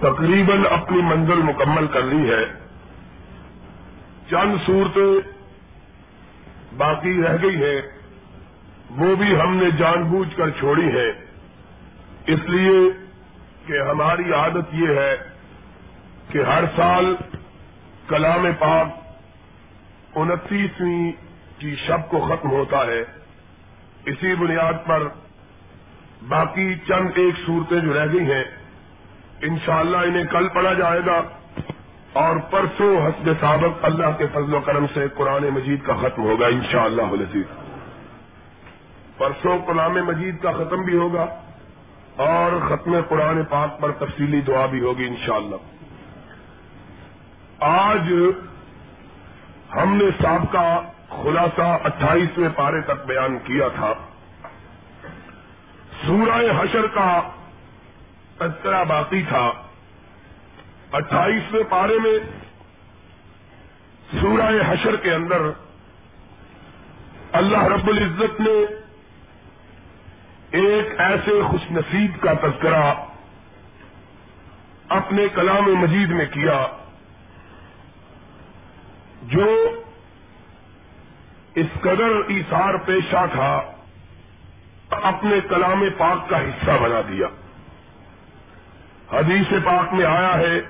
تقریباً اپنی منزل مکمل کر لی ہے۔ چند صورتیں باقی رہ گئی ہیں۔ وہ بھی ہم نے جان بوجھ کر چھوڑی ہے اس لیے کہ ہماری عادت یہ ہے کہ ہر سال کلام پاک انتیسویں کی شب کو ختم ہوتا ہے۔ اسی بنیاد پر باقی چند ایک صورتیں جو رہ گئی ہیں انشاءاللہ انہیں کل پڑھا جائے گا اور پرسوں حسب سابق اللہ کے فضل و کرم سے قرآن مجید کا ختم ہوگا انشاءاللہ شاء اللہ پرسوں قرآن مجید کا ختم بھی ہوگا اور ختم قرآن پاک پر تفصیلی دعا بھی ہوگی انشاءاللہ۔ آج ہم نے سابقہ خلاصہ اٹھائیسویں پارے تک بیان کیا تھا۔ سورہ حشر کا تذکرہ باقی تھا۔ اٹھائیسویں پارے میں سورہ حشر کے اندر اللہ رب العزت نے ایک ایسے خوش نصیب کا تذکرہ اپنے کلام مجید میں کیا، جو اس قدر ایسار پیشہ تھا، اپنے کلام پاک کا حصہ بنا دیا۔ حدیث پاک میں آیا ہے،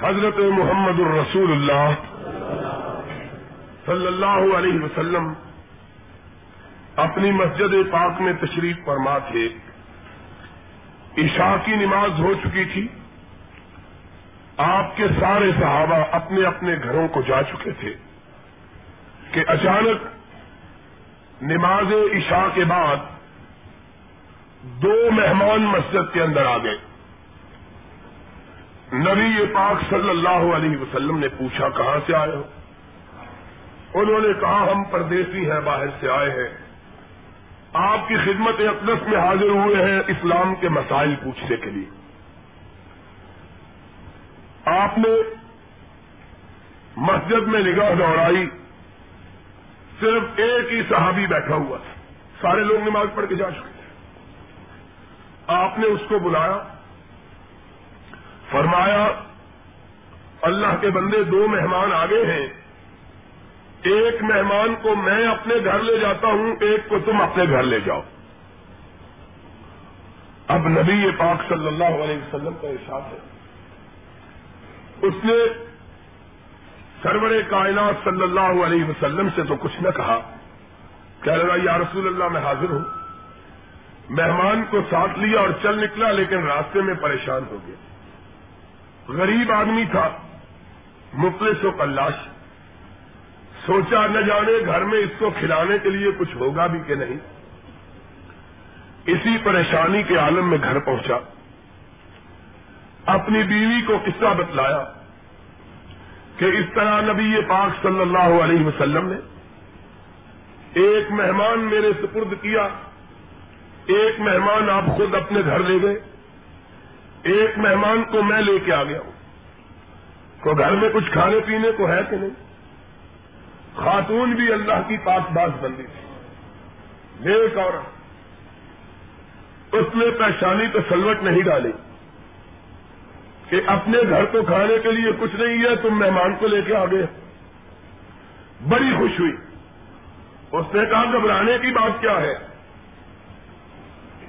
حضرت محمد الرسول اللہ صلی اللہ علیہ وسلم اپنی مسجد پاک میں تشریف فرما تھے۔ عشاء کی نماز ہو چکی تھی۔ آپ کے سارے صحابہ اپنے اپنے گھروں کو جا چکے تھے کہ اچانک نماز عشاء کے بعد دو مہمان مسجد کے اندر آ گئے۔ نبی پاک صلی اللہ علیہ وسلم نے پوچھا، کہاں سے آئے ہو? انہوں نے کہا، ہم پردیسی ہیں، باہر سے آئے ہیں۔ آپ کی خدمت اقدس میں حاضر ہوئے ہیں اسلام کے مسائل پوچھنے کے لیے۔ آپ نے مسجد میں نگاہ دوڑائی صرف ایک ہی صحابی بیٹھا ہوا تھا۔ سارے لوگ نماز پڑھ کے جا چکے تھے۔ آپ نے اس کو بلایا۔ فرمایا، اللہ کے بندے دو مہمان آگے ہیں۔ ایک مہمان کو میں اپنے گھر لے جاتا ہوں، ایک کو تم اپنے گھر لے جاؤ۔ اب نبی پاک صلی اللہ علیہ وسلم کا احساس ہے۔ اس نے سرور کائنات صلی اللہ علیہ وسلم سے تو کچھ نہ کہا۔ کہہ لگا یا رسول اللہ، میں حاضر ہوں۔ مہمان کو ساتھ لیا اور چل نکلا، لیکن راستے میں پریشان ہو گیا۔ غریب آدمی تھا، مفلس و کلاش سوچا نہ جانے گھر میں اس کو کھلانے کے لیے کچھ ہوگا بھی کہ نہیں۔ اسی پریشانی کے عالم میں گھر پہنچا۔ اپنی بیوی کو قصہ بتلایا کہ اس طرح نبی پاک صلی اللہ علیہ وسلم نے ایک مہمان میرے سپرد کیا، ایک مہمان آپ خود اپنے گھر لے گئے۔ ایک مہمان کو میں لے کے آ گیا ہوں۔ تو گھر میں کچھ کھانے پینے کو ہے کہ نہیں؟ خاتون بھی اللہ کی پاس باز بندی تھی۔ نیک عورت۔ اس نے پریشانی تو سلوٹ نہیں ڈالی کہ اپنے گھر تو کھانے کے لیے کچھ نہیں ہے، تم مہمان کو لے کے آ گئے۔ بڑی خوش ہوئی۔ اس نے کہا، گھبرانے کی بات کیا ہے؟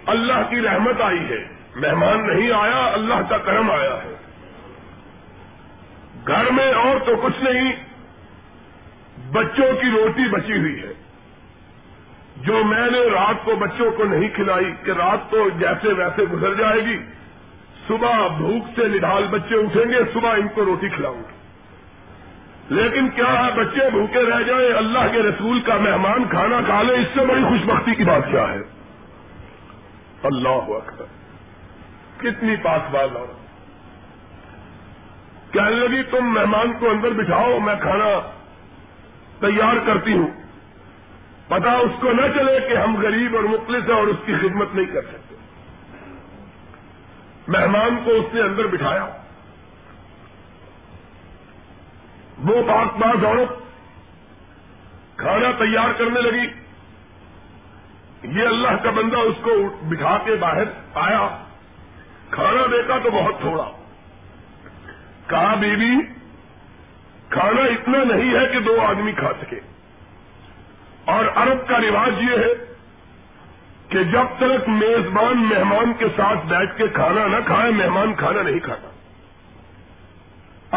اللہ کی رحمت آئی ہے۔ مہمان نہیں آیا، اللہ کا کرم آیا ہے۔ گھر میں اور تو کچھ نہیں، بچوں کی روٹی بچی ہوئی ہے۔ جو میں نے رات کو بچوں کو نہیں کھلائی کہ رات تو جیسے ویسے گزر جائے گی، صبح بھوک سے نڈال بچے اٹھیں گے، صبح ان کو روٹی کھلاؤں گے لیکن کیا ہے بچے بھوکے رہ جائیں، اللہ کے رسول کا مہمان کھانا کھا لے، اس سے بڑی خوش بختی کی بات کیا ہے؟ اللہ اکبر۔ کتنی پاس بات اور کہنے لگی، تم مہمان کو اندر بٹھاؤ، میں کھانا تیار کرتی ہوں۔ پتا اس کو نہ چلے کہ ہم غریب اور مخلص ہیں اور اس کی خدمت نہیں کر سکتے۔ مہمان کو اس نے اندر بٹھایا۔ وہ پاک باز عورت کھانا تیار کرنے لگی۔ یہ اللہ کا بندہ اس کو بٹھا کے باہر آیا۔ کھانا دیکھا تو بہت تھوڑا۔ کہا، بیوی، کھانا اتنا نہیں ہے کہ دو آدمی کھا سکے۔ اور عرب کا رواج یہ ہے کہ جب تک میزبان مہمان کے ساتھ بیٹھ کے کھانا نہ کھائے، مہمان کھانا نہیں کھاتا۔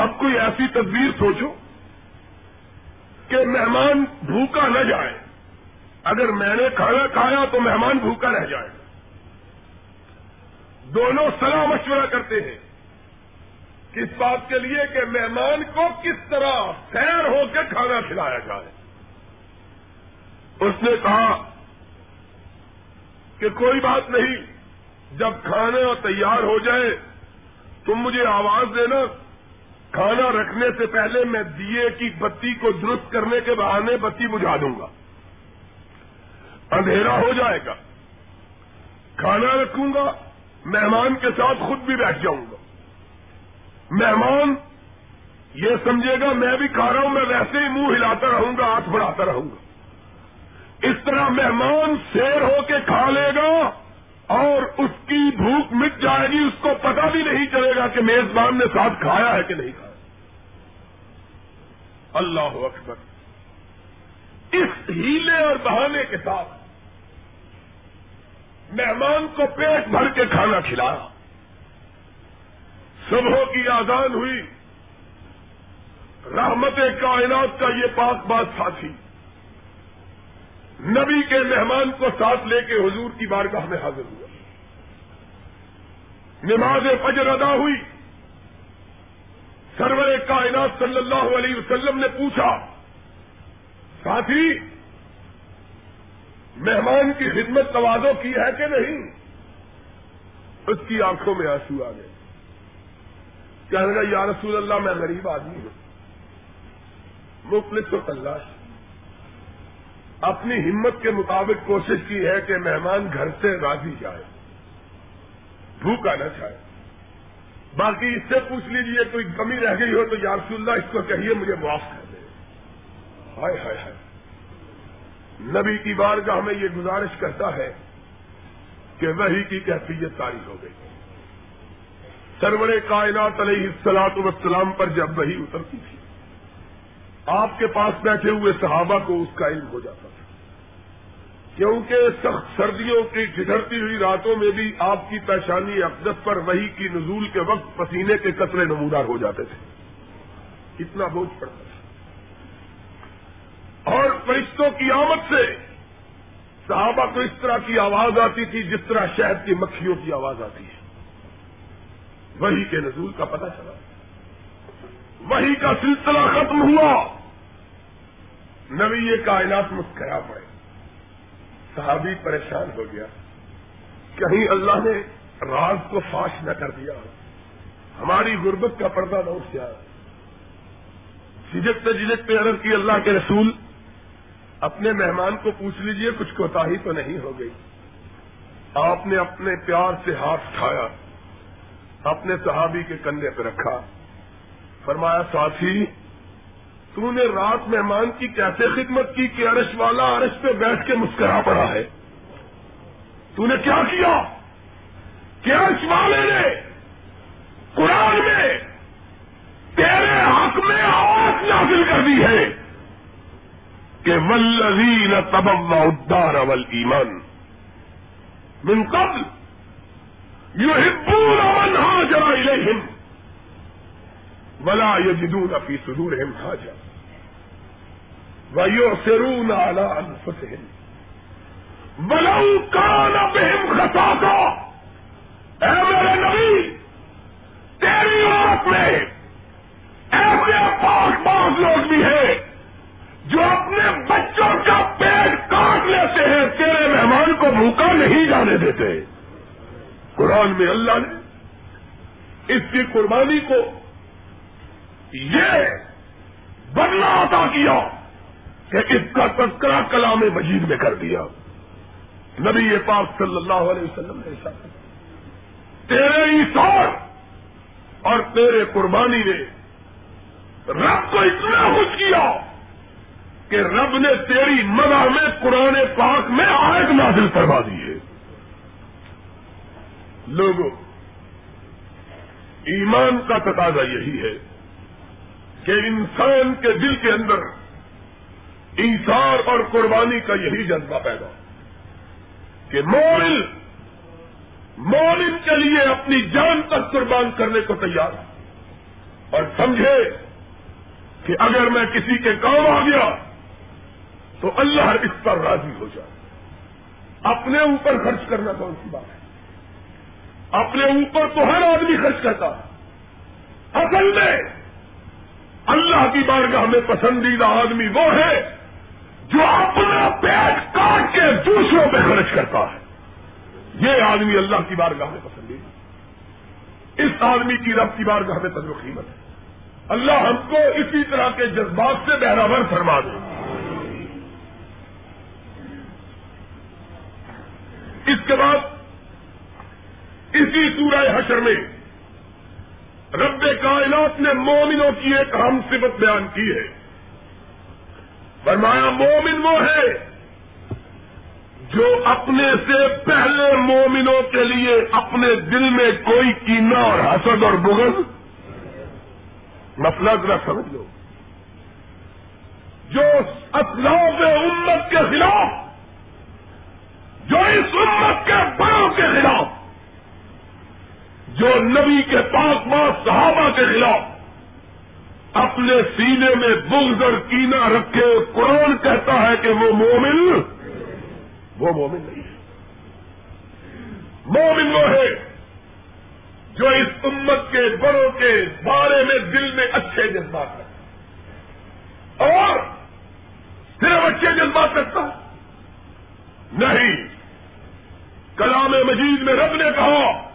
اب کوئی ایسی تدبیر سوچو کہ مہمان بھوکا نہ جائے۔ اگر میں نے کھانا کھایا تو مہمان بھوکا رہ جائے۔ دونوں سلاح مشورہ کرتے ہیں کس بات کے لیے کہ مہمان کو کس طرح سیر ہو کے کھانا کھلایا جائے۔ اس نے کہا کہ کوئی بات نہیں، جب کھانا تیار ہو جائے، تم مجھے آواز دینا۔ کھانا رکھنے سے پہلے میں دیے کی بتی کو درست کرنے کے بہانے بتی بجھا دوں گا۔ اندھیرا ہو جائے گا۔ کھانا رکھوں گا۔ مہمان کے ساتھ خود بھی بیٹھ جاؤں گا۔ مہمان یہ سمجھے گا، میں بھی کھا رہا ہوں، میں ویسے ہی منہ ہلاتا رہوں گا، ہاتھ بڑھاتا رہوں گا۔ اس طرح مہمان شیر ہو کے کھا لے گا اور اس کی بھوک مٹ جائے گی، اس کو پتا بھی نہیں چلے گا کہ میزبان نے ساتھ کھایا ہے کہ نہیں کھایا۔ اللہ اکبر۔ اس ہیلے اور بہانے کے ساتھ مہمان کو پیٹ بھر کے کھانا کھلایا صبح کی آزان ہوئی۔ رحمت کائنات کا یہ پاک بات ساتھی۔ نبی کے مہمان کو ساتھ لے کے حضور کی بارگاہ میں حاضر ہوا۔ نماز فجر ادا ہوئی۔ سرور کائنات صلی اللہ علیہ وسلم نے پوچھا، ساتھی مہمان کی خدمت توازو کی ہے کہ نہیں؟ اس کی آنکھوں میں آنسو آ گئے۔ کہنے لگا، یا رسول اللہ، میں غریب آدمی ہوں۔ مفلس و تلاش۔ اپنی ہمت کے مطابق کوشش کی ہے کہ مہمان گھر سے راضی جائے۔ بھوکا نہ چاہے باقی اس سے پوچھ لیجیے، کوئی کمی رہ گئی ہو تو یا رسول اللہ، اس کو کہیے، مجھے معاف کر دے ہائے ہائے ہائے۔ نبی کی بارگاہ میں یہ گزارش کرتا ہے کہ وہی کی کیفیت تاری ہو گئی۔ سرور کائنات علیہ السلاط وسلام پر جب وہی اترتی تھی، آپ کے پاس بیٹھے ہوئے صحابہ کو اس کا علم ہو جاتا تھا۔ کیونکہ سخت سردیوں کی ٹھٹرتی ہوئی راتوں میں بھی آپ کی پہچانی اقدت پر وہی کی نزول کے وقت پسینے کے قطرے نمودار ہو جاتے تھے۔ کتنا بوجھ پڑتا تھا۔ فرشتوں کی آمد سے صحابہ کو اس طرح کی آواز آتی تھی جس طرح شہد کی مکھیوں کی آواز آتی ہے۔ وہی کے نزول کا پتہ چلا۔ وہی کا سلسلہ ختم ہوا۔ نبی یہ کائنات مسکرا پڑے۔ صحابی پریشان ہو گیا۔ کہیں اللہ نے راز کو فاش نہ کر دیا۔ ہماری غربت کا پردہ نہ اٹھ گیا جھجکتے جھجکتے عرض کی اللہ کے رسول اپنے مہمان کو پوچھ لیجیے، کچھ کوتا ہی تو نہیں ہو گئی۔ آپ نے اپنے پیار سے ہاتھ اٹھایا اپنے صحابی کے کندھے پہ رکھا۔ فرمایا، ساتھی، تو نے رات مہمان کی کیسے خدمت کی کہ عرش والا عرش پہ بیٹھ کے مسکرا پڑا ہے؟ تو نے کیا کیا؟ کہ عرش والے نے قرآن میں تیرے حق میں آواز نازل کر دی ہے۔ کہ ولزین تبوا ادار اول ایمان من قبل یو ہبون امن ہاجر الیہم ولا یجدون فی صدورہم حاجہ ویؤثرون علی انفسہم ولو کان بہم خطاکا اے میرے نبی، تیری عورت میں ایسے پاک پاک لوگ بھی ہیں جو اپنے بچوں کا پیٹ کاٹ لیتے ہیں، تیرے مہمان کو بھوکا نہیں جانے دیتے۔ قرآن میں اللہ نے اس کی قربانی کو یہ بدلا عطا کیا کہ اس کا تذکرہ کلام مجید میں کر دیا۔ نبی پاک صلی اللہ علیہ وسلم نے ایسا تیرے ایسار اور تیرے قربانی نے رب کو اتنا خوش کیا۔ کہ رب نے تیری مدح میں قرآن پاک میں آیت نازل کروا دی ہے۔ لوگوں، ایمان کا تقاضا یہی ہے کہ انسان کے دل کے اندر ایسار اور قربانی کا یہی جذبہ پیدا کہ مومن مومن کے لیے اپنی جان تک قربان کرنے کو تیار اور سمجھے کہ اگر میں کسی کے کام آ گیا تو اللہ اس پر راضی ہو جائے۔ اپنے اوپر خرچ کرنا کون سی بات ہے؟ اپنے اوپر تو ہر آدمی خرچ کرتا اصل میں اللہ کی بارگاہ میں پسندیدہ آدمی وہ ہے جو اپنا پیٹ کاٹ کے دوسروں پہ خرچ کرتا ہے۔ یہ آدمی اللہ کی بارگاہ میں پسندیدہ اس آدمی کی رب کی بارگاہ میں تجرب قیمت ہے۔ اللہ ہم کو اسی طرح کے جذبات سے بہراور فرما دے۔ اس کے بعد اسی سورہ حشر میں رب کائنات نے مومنوں کی ایک ہم صفت بیان کی ہے۔ فرمایا، مومن وہ ہے جو اپنے سے پہلے مومنوں کے لیے اپنے دل میں کوئی کینا اور حسد اور بغض مسئلہ ذرا سمجھ لو۔ جو اسلاف امت کے خلاف جو اس امت کے بڑوں کے خلاف، جو نبی کے پاس پاس صحابہ کے خلاف اپنے سینے میں بغض اور کینا رکھے، قرآن کہتا ہے کہ وہ مومن وہ مومن نہیں ہے۔ مومن وہ ہے جو اس امت کے بڑوں کے بارے میں دل میں اچھے جذبات رکھتا اور صرف اچھے جذبات رکھتا نہیں کلام مجید میں رب نے کہا،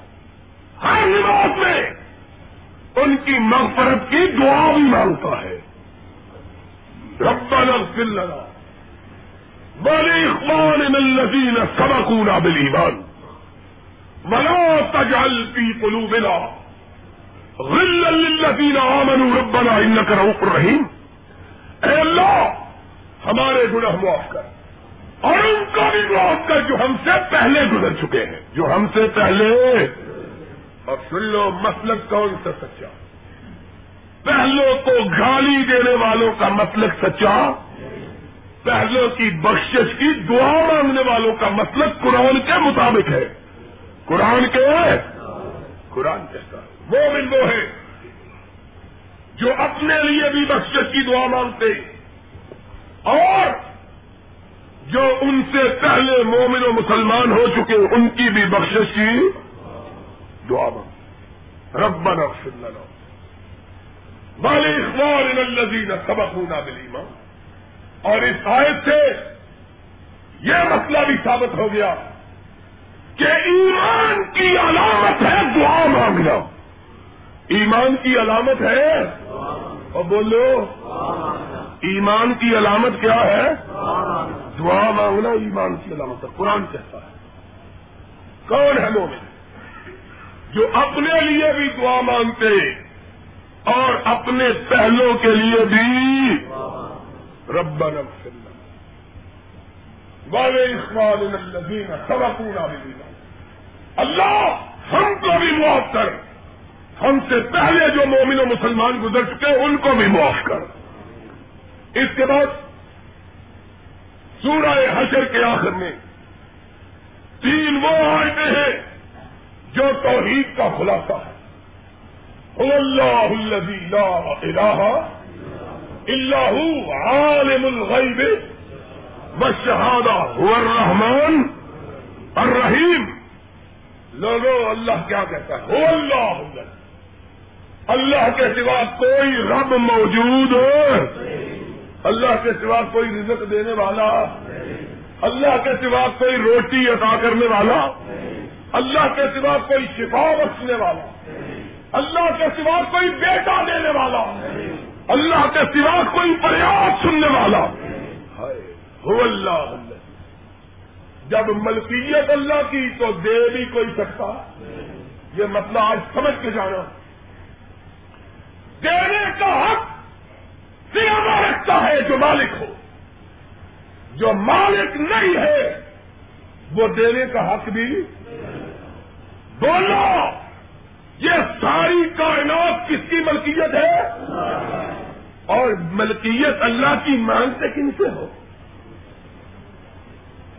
ہر نماز میں ان کی مغفرت کی دعا بھی مانگتا ہے۔ رب ربنا اغفر لنا۔ ولإخواننا الذين سبقونا بالإيمان ولا تجعل في قلوبنا غلا للذين آمنوا ربنا إنك رؤوف رحيم اے اللہ، ہمارے گناہ معاف کر۔ اور ان کا بھی معاف کر جو ہم سے پہلے گزر چکے ہیں، جو ہم سے پہلے۔ اور سن لو مسلک کون سا سچا۔ پہلو کو گالی دینے والوں کا مسلک سچا۔ پہلو کی بخشش کی دعا مانگنے والوں کا مسلک قرآن کے مطابق ہے۔ قرآن کے؟ قرآن کہتا ہے وہ من وہ ہے جو اپنے لیے بھی بخشش کی دعا مانگتے۔ اور جو ان سے پہلے مومن و مسلمان ہو چکے ان کی بھی بخشش کی دعا مانگ۔ ربنا اغفر لنا۔ والاخوان الذين سبقونا بالایمان اور اس آیت سے یہ مسئلہ بھی ثابت ہو گیا کہ ایمان کی علامت ہے دعا مانگنا۔ ایمان کی علامت ہے؟ اور بولو، ایمان کی علامت کیا ہے؟ دعا مانگنا ایمان کی علامت ہے، قرآن کہتا ہے۔ کون ہے مومن؟ جو اپنے لیے بھی دعا مانگتے اور اپنے پہلوں کے لیے بھی۔ رب والے اخبار الدین سبقونا بھی اللہ ہم کو بھی معاف کر۔ ہم سے پہلے جو مومن و مسلمان گزر چکے، ان کو بھی معاف کر۔ اس کے بعد سورہ حشر کے آخر میں تین وہ آئے ہیں جو توحید کا خلاصہ ہے اللہ الذي لا الہ الا هو عالم الغیب والشہادہ هو الرحمن الرحیم لوگوں، اللہ کیا کہتا ہے؟ هو اللہ اللہ کے سوا کوئی رب موجود ہو اللہ کے سوا کوئی رزق دینے والا، اللہ کے سوا کوئی روٹی عطا کرنے والا، اللہ کے سوا کوئی شفا بخشنے والا، اللہ کے سوا کوئی بیٹا دینے والا، اللہ کے سوا کوئی پریاس سننے والا۔ ہو اللہ جب ملکیت اللہ کی تو دے بھی کوئی سکتا۔ یہ مطلب آج سمجھ کے جانا۔ دینے کا حق سیاما رکھتا ہے، جو مالک ہو۔ جو مالک نہیں ہے، وہ دینے کا حق بھی بولو یہ ساری کائنات کس کی ملکیت ہے؟ اور ملکیت اللہ کی مانگتے کن سے ہو؟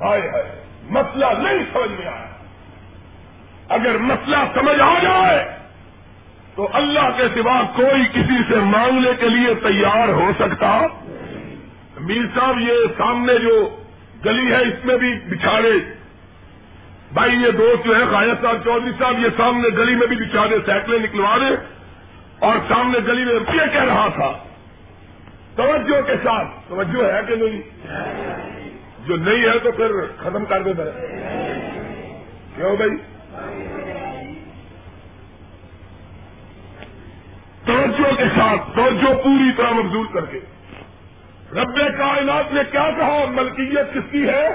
ہائے ہائے، مسئلہ نہیں سمجھ میں آیا۔ اگر مسئلہ سمجھ آ جائے تو اللہ کے سوا کوئی کسی سے مانگنے کے لیے تیار ہو سکتا؟ میر صاحب، یہ سامنے جو گلی ہے، اس میں بھی بچھاڑے۔ بھائی، یہ دوست جو ہے قائد صاحب چودھری صاحب، یہ سامنے گلی میں بھی بچھانے سائیکلیں نکلوا دے۔ اور سامنے گلی میں یہ کہہ رہا تھا۔ توجہ کے ساتھ، توجہ ہے کہ نہیں؟ جو نہیں ہے تو پھر ختم کر دے۔ کیوں بھائی؟ توجہ کے ساتھ، توجہ پوری طرح مبزول کر کے۔ رب کائنات نے کیا کہا؟ ملکیت کس کی ہے؟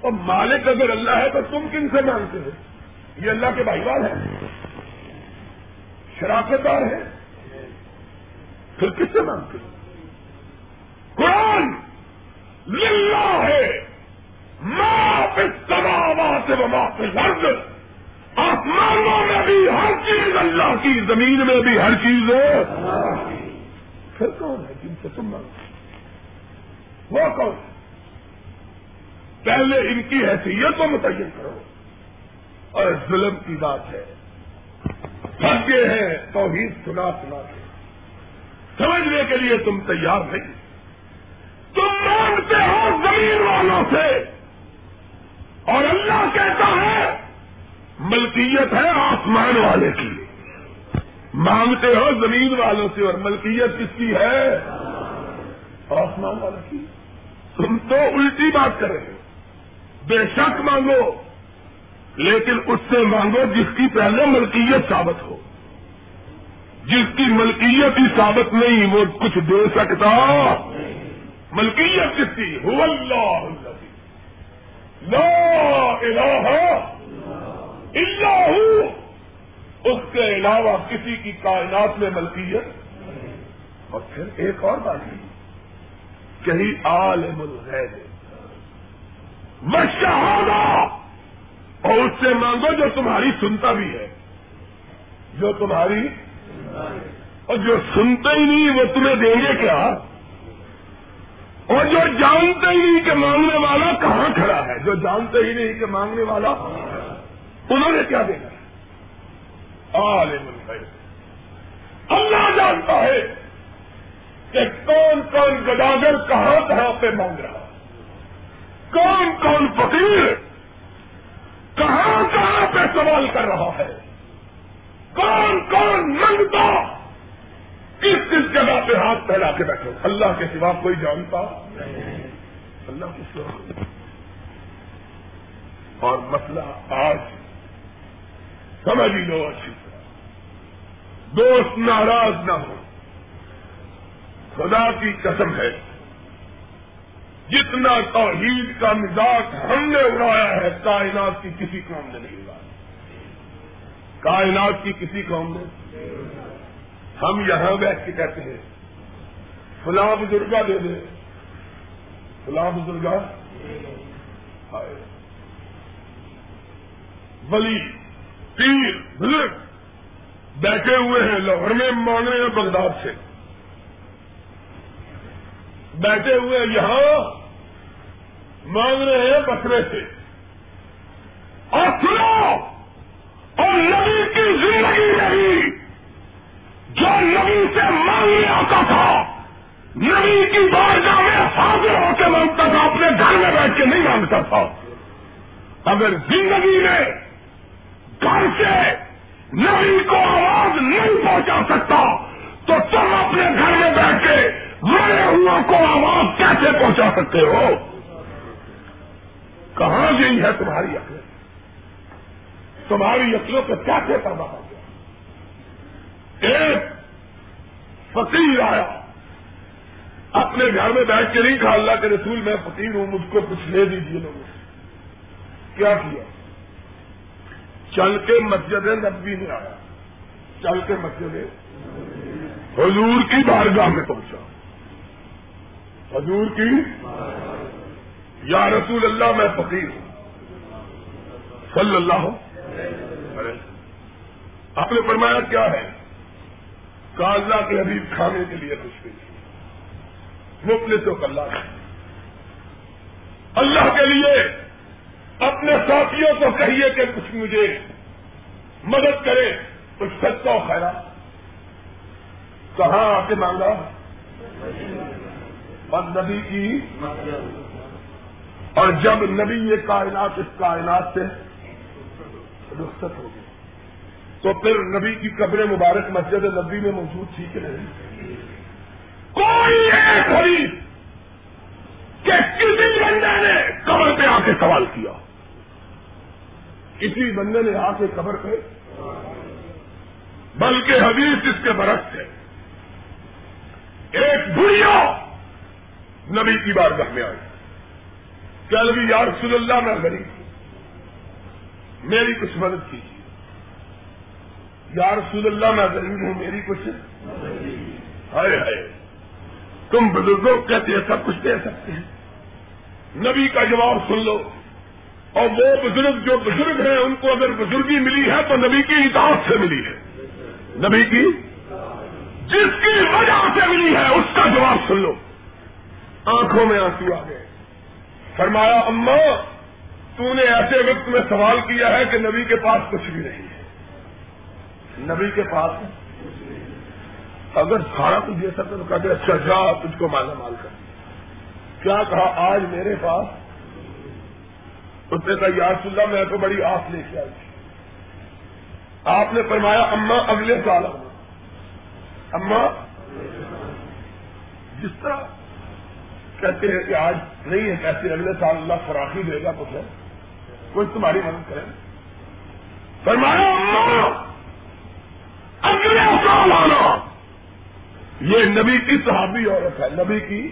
اور مالک اگر اللہ ہے تو تم کن سے مانگتے ہو؟ یہ اللہ کے بھائی بال ہے شراکت دار ہے پھر کس سے مانگتے ہو؟ قرآن للہ ہے۔ ماں پہ سوا سے وہاں پہ آسمانوں میں بھی، ہر چیز اللہ کی، زمین میں بھی ہر چیز ہے۔ پھر کون ہے جن سے تم مانگو وہ کون ہے؟ پہلے ان کی حیثیت کو متعین کرو۔ اور ظلم کی بات ہے۔ بھگے ہیں، توحید سنا سنا کے۔ سمجھنے کے لیے تم تیار نہیں۔ تم مانگتے ہو زمین والوں سے۔ اور اللہ کہتا ہے ملکیت ہے آسمان والے کی۔ مانگتے ہو زمین والوں سے اور ملکیت کس کی ہے؟ آسمان والے کی۔ تم تو الٹی بات کر رہے ہو۔ بے شک مانگو۔ لیکن اس سے مانگو جس کی پہلے ملکیت ثابت ہو۔ جس کی ملکیت ہی ثابت نہیں، وہ کچھ دے سکتا۔ ملکیت کس کی؟ ہو اللہ لا الہ الا ہو، اس کے علاوہ کسی کی کائنات میں ملکیت اور پھر ایک اور بات ہے کہیں عالم الغیب۔ مشہادہ اور اس سے مانگو جو تمہاری سنتا بھی ہے۔ جو تمہاری اور جو سنتے ہی نہیں، وہ تمہیں دیں گے کیا؟ اور جو جانتے ہی نہیں کہ مانگنے والا کہاں کھڑا ہے، جو جانتے ہی نہیں کہ مانگنے والا انہوں نے کیا دینا اللہ جانتا ہے کہ کون کون گداگر کہاں کہاں پہ مانگ رہا۔ کون کون فقیر کہاں کہاں پہ سوال کر رہا ہے۔ کون کون منگتا کس کس جگہ پہ ہاتھ پھیلا کے بیٹھے۔ اللہ کے سوا کوئی جانتا؟ اللہ کے سوا۔ اور مسئلہ آج سمجھ ہی لو اچھی طرح۔ دوست ناراض نہ ہو۔ خدا کی قسم ہے، جتنا توحید کا مزاج ہم نے اڑایا ہے، کائنات کی کسی قوم نے نہیں اڑایا۔ کائنات کی کسی قوم نے۔ ہم یہاں بیٹھ کے کہتے ہیں، فلاں بزرگا دے دے۔ فلاں بزرگا ولی۔ پیر بزرگ بیٹھے ہوئے ہیں لاہور میں مانگ رہے ہیں بغداد سے۔ بیٹھے ہوئے یہاں مانگ رہے ہیں بکرے سے۔ اور سنو، اور نبی کی زندگی رہی جو نبی سے مانگنے آتا تھا، نبی کی بارگاہ میں حاضر ہو کے مانگتا تھا اپنے گھر میں بیٹھ کے نہیں مانگتا تھا۔ اگر زندگی میں گھر سے نبی کو آواز نہیں پہنچا سکتا، تو تم اپنے گھر میں بیٹھ کے مرے ہوا کو آواز کیسے پہنچا سکتے ہو؟ کہاں گئی ہے تمہاری عقل؟ تمہاری عقلوں پہ کیا پیدا ہو گیا؟ ایک فقیر آیا، اپنے گھر میں بیٹھ کے نہیں کھا اللہ کے رسول میں فقیر ہوں، مجھ کو کچھ لے دیجیے لوگوں سے۔ کیا کیا؟ چل کے مسجد نبی میں آیا۔ چل کے مسجد حضور کی بارگاہ میں پہنچا۔ حضور کی یا رسول اللہ میں فقیر۔ ہوں صلی اللہ آپ نے فرمایا کیا ہے؟ کاغذہ کے حبیب کھانے کے لیے کچھ بھی نہیں۔ مفل تو اللہ کے لیے اپنے ساتھیوں کو کہیے کہ کچھ مجھے مدد کرے، کچھ سچا خیرا کہاں آ کے مانگا؟ اور نبی کی۔ اور جب نبی یہ کائنات، اس کائنات سے رخصت ہو گئی۔ تو پھر نبی کی قبر مبارک مسجد نبی میں موجود تھی کہ نہیں؟ کوئی ایک حریف کہ کسی بندے نے قبر پہ آ کے سوال کیا۔ کسی بندے نے آ کے قبر پہ بلکہ حدیث اس کے برس ہے۔ ایک بڑھیا نبی کی بار میں آئی۔ چل بھی یا رسول اللہ، میں غریب ہوں۔ میری کچھ مدد کیجیے۔ یا رسول اللہ، میں غریب ہوں، میری کچھ۔ ہائے ہائے۔ تم بزرگوں کہتے ہیں، سب کچھ دے سکتے ہیں۔ نبی کا جواب سن لو۔ اور وہ بزرگ جو بزرگ ہیں، ان کو اگر بزرگی ملی ہے تو نبی کی اطاعت سے ملی ہے۔ نبی کی؟ جس کی وجہ سے ملی ہے، اس کا جواب سن لو۔ آنکھوں میں آنسو آ گئے۔ فرمایا، اما، تو نے ایسے وقت میں سوال کیا ہے کہ نبی کے پاس کچھ بھی نہیں ہے۔ نبی کے پاس؟ اگر سارا کچھ دے سکتے تو کہتے اچھا جا، تجھ کو مالا مال کر۔ کیا کہا؟ آج میرے پاس اس نے کہا، یار اللہ میں تو بڑی آس لے کے آئی آپ نے فرمایا، اما اگلے سال اما جس طرح کہتے ہیں کہ آج نہیں ہے کیسے اگلے سال اللہ فراخی دے گا تو کوئی تمہاری مدد کرے فرمایا اگلے سال آنا! یہ نبی کی صحابی عورت ہے، نبی کی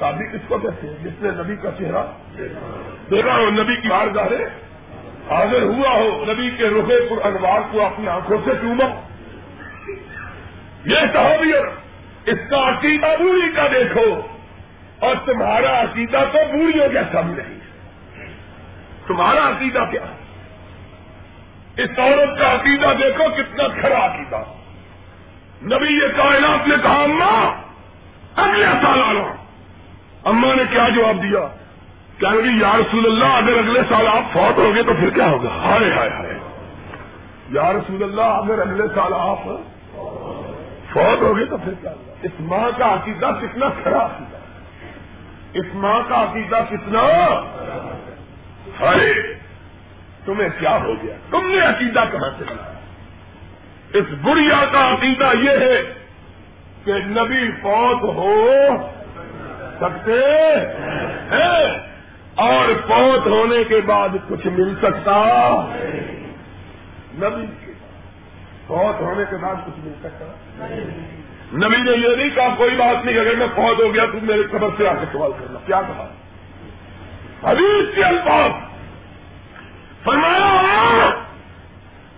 صحابی کس کو کہتے ہیں؟ جس نے نبی کا چہرہ دیکھا ہو، نبی کی بار گاہے حاضر ہوا ہو، نبی کے رخے پر انوار کو اپنی آنکھوں سے چوما۔ یہ صحابی اس کا عقیدہ بوڑھی کا دیکھو، اور تمہارا عقیدہ تو بوڑھیوں جیسا بھی نہیں تمہارا عقیدہ کیا؟ اس عورت کا عقیدہ دیکھو، کتنا کھڑا عقیدہ۔ نبی یہ کائنات نے کہا اماں اگلے سال آنا۔ اما نے کیا جواب دیا؟ کیا یا رسول اللہ، اگر اگلے سال آپ فوت ہو گئے تو پھر کیا ہوگا؟ ہائے ہائے ہائے۔ یا رسول اللہ، اگر اگلے سال آپ فوت ہو گئے تو پھر کیا ہوگا؟ اس ماں کا عقیدہ کتنا کھڑا عقیدہ اس ماں کا عقیدہ کتنا ہائے تمہیں کیا ہو گیا؟ تم نے عقیدہ کہاں سے لیا؟ اس بڑھیا کا عقیدہ یہ ہے کہ نبی فوت ہو سکتے ہیں۔ اور فوت ہونے کے بعد کچھ مل سکتا۔ نبی فوت ہونے کے بعد کچھ مل سکتا۔ نبی نے یہ نہیں کہا، کوئی بات نہیں، اگر میں فوت ہو گیا تو میرے خبر سے آ کے سوال کرنا۔ کیا کہا؟ حدیث کے الفاظ۔ فرمایا،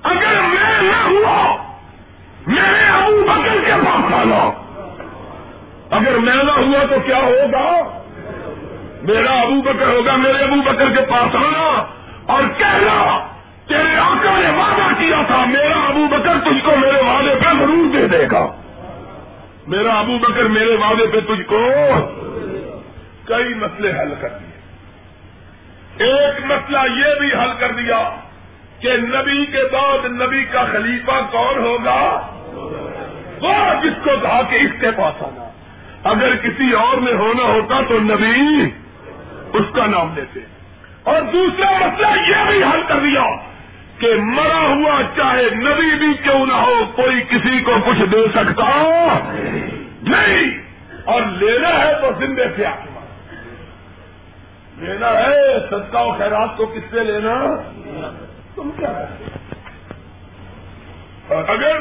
اگر میں نہ ہوا، میرے ابو بکر کے پاس آنا اگر میں نہ ہوا تو کیا ہوگا؟ میرا ابو بکر ہوگا، میرے ابو بکر کے پاس آنا اور کہنا، تیرے آقا نے وعدہ کیا تھا، میرا ابو بکر تجھ کو میرے وعدے پہ ضرور دے دے گا۔ میرا ابو بکر میرے وعدے پہ تجھ کو کئی مسئلے حل کر دیے۔ ایک مسئلہ یہ بھی حل کر دیا کہ نبی کے بعد نبی کا خلیفہ کون ہوگا؟ وہ جس کو کہا کہ اس کے پاس آنا۔ اگر کسی اور میں ہونا ہوتا تو نبی اس کا نام لیتے۔ اور دوسرا مسئلہ یہ بھی حل کر دیا کہ مرا ہوا چاہے نبی بھی کیوں نہ ہو، کوئی کسی کو کچھ دے سکتا۔ نہیں، اور لینا ہے تو زندے سے آ لینا ہے، صدقہ و خیرات کو کس سے لینا؟ تم کیا اور اگر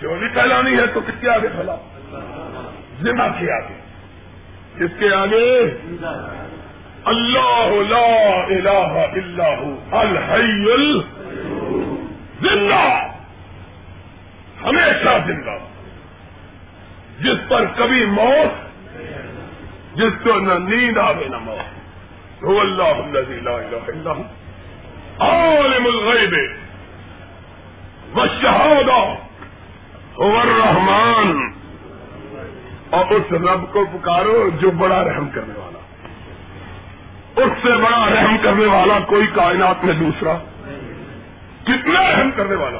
چوری پھیلانی ہے تو کس کے آگے پھیلاؤ؟ زندہ کے آگے۔ کس کے آگے اللہ لا الہ الا الحی زندہ ہمیشہ زندہ۔ جس پر کبھی موت، جس کو نہ نیند آگے نہ موت۔ وہ اللہ اللہ عالم الغیب۔ و شہادہ اور رحمان اور اس رب کو پکارو جو بڑا رحم کرنے والا۔ اس سے بڑا رحم کرنے والا کوئی کائنات میں دوسرا۔ کتنا رحم کرنے والا۔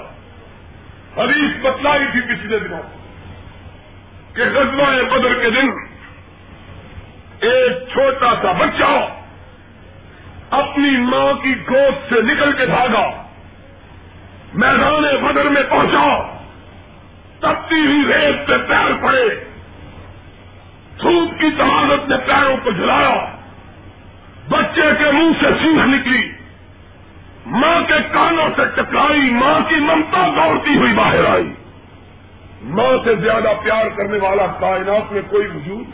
حدیث بتلائی تھی پچھلے دنوں کہ غزوہ بدر کے دن ایک چھوٹا سا بچہ اپنی ماں کی گود سے نکل کے بھاگا، میدان بدر میں پہنچا تبتی ہوئی ریت پہ پیر پڑے۔ دھوپ کی تمازت نے پیروں کو جلایا، بچے کے منہ سے سیخ نکلی، ماں کے کانوں سے ٹکرائی، ماں کی ممتا دوڑتی ہوئی باہر آئی۔ ماں سے زیادہ پیار کرنے والا کائنات میں کوئی وجود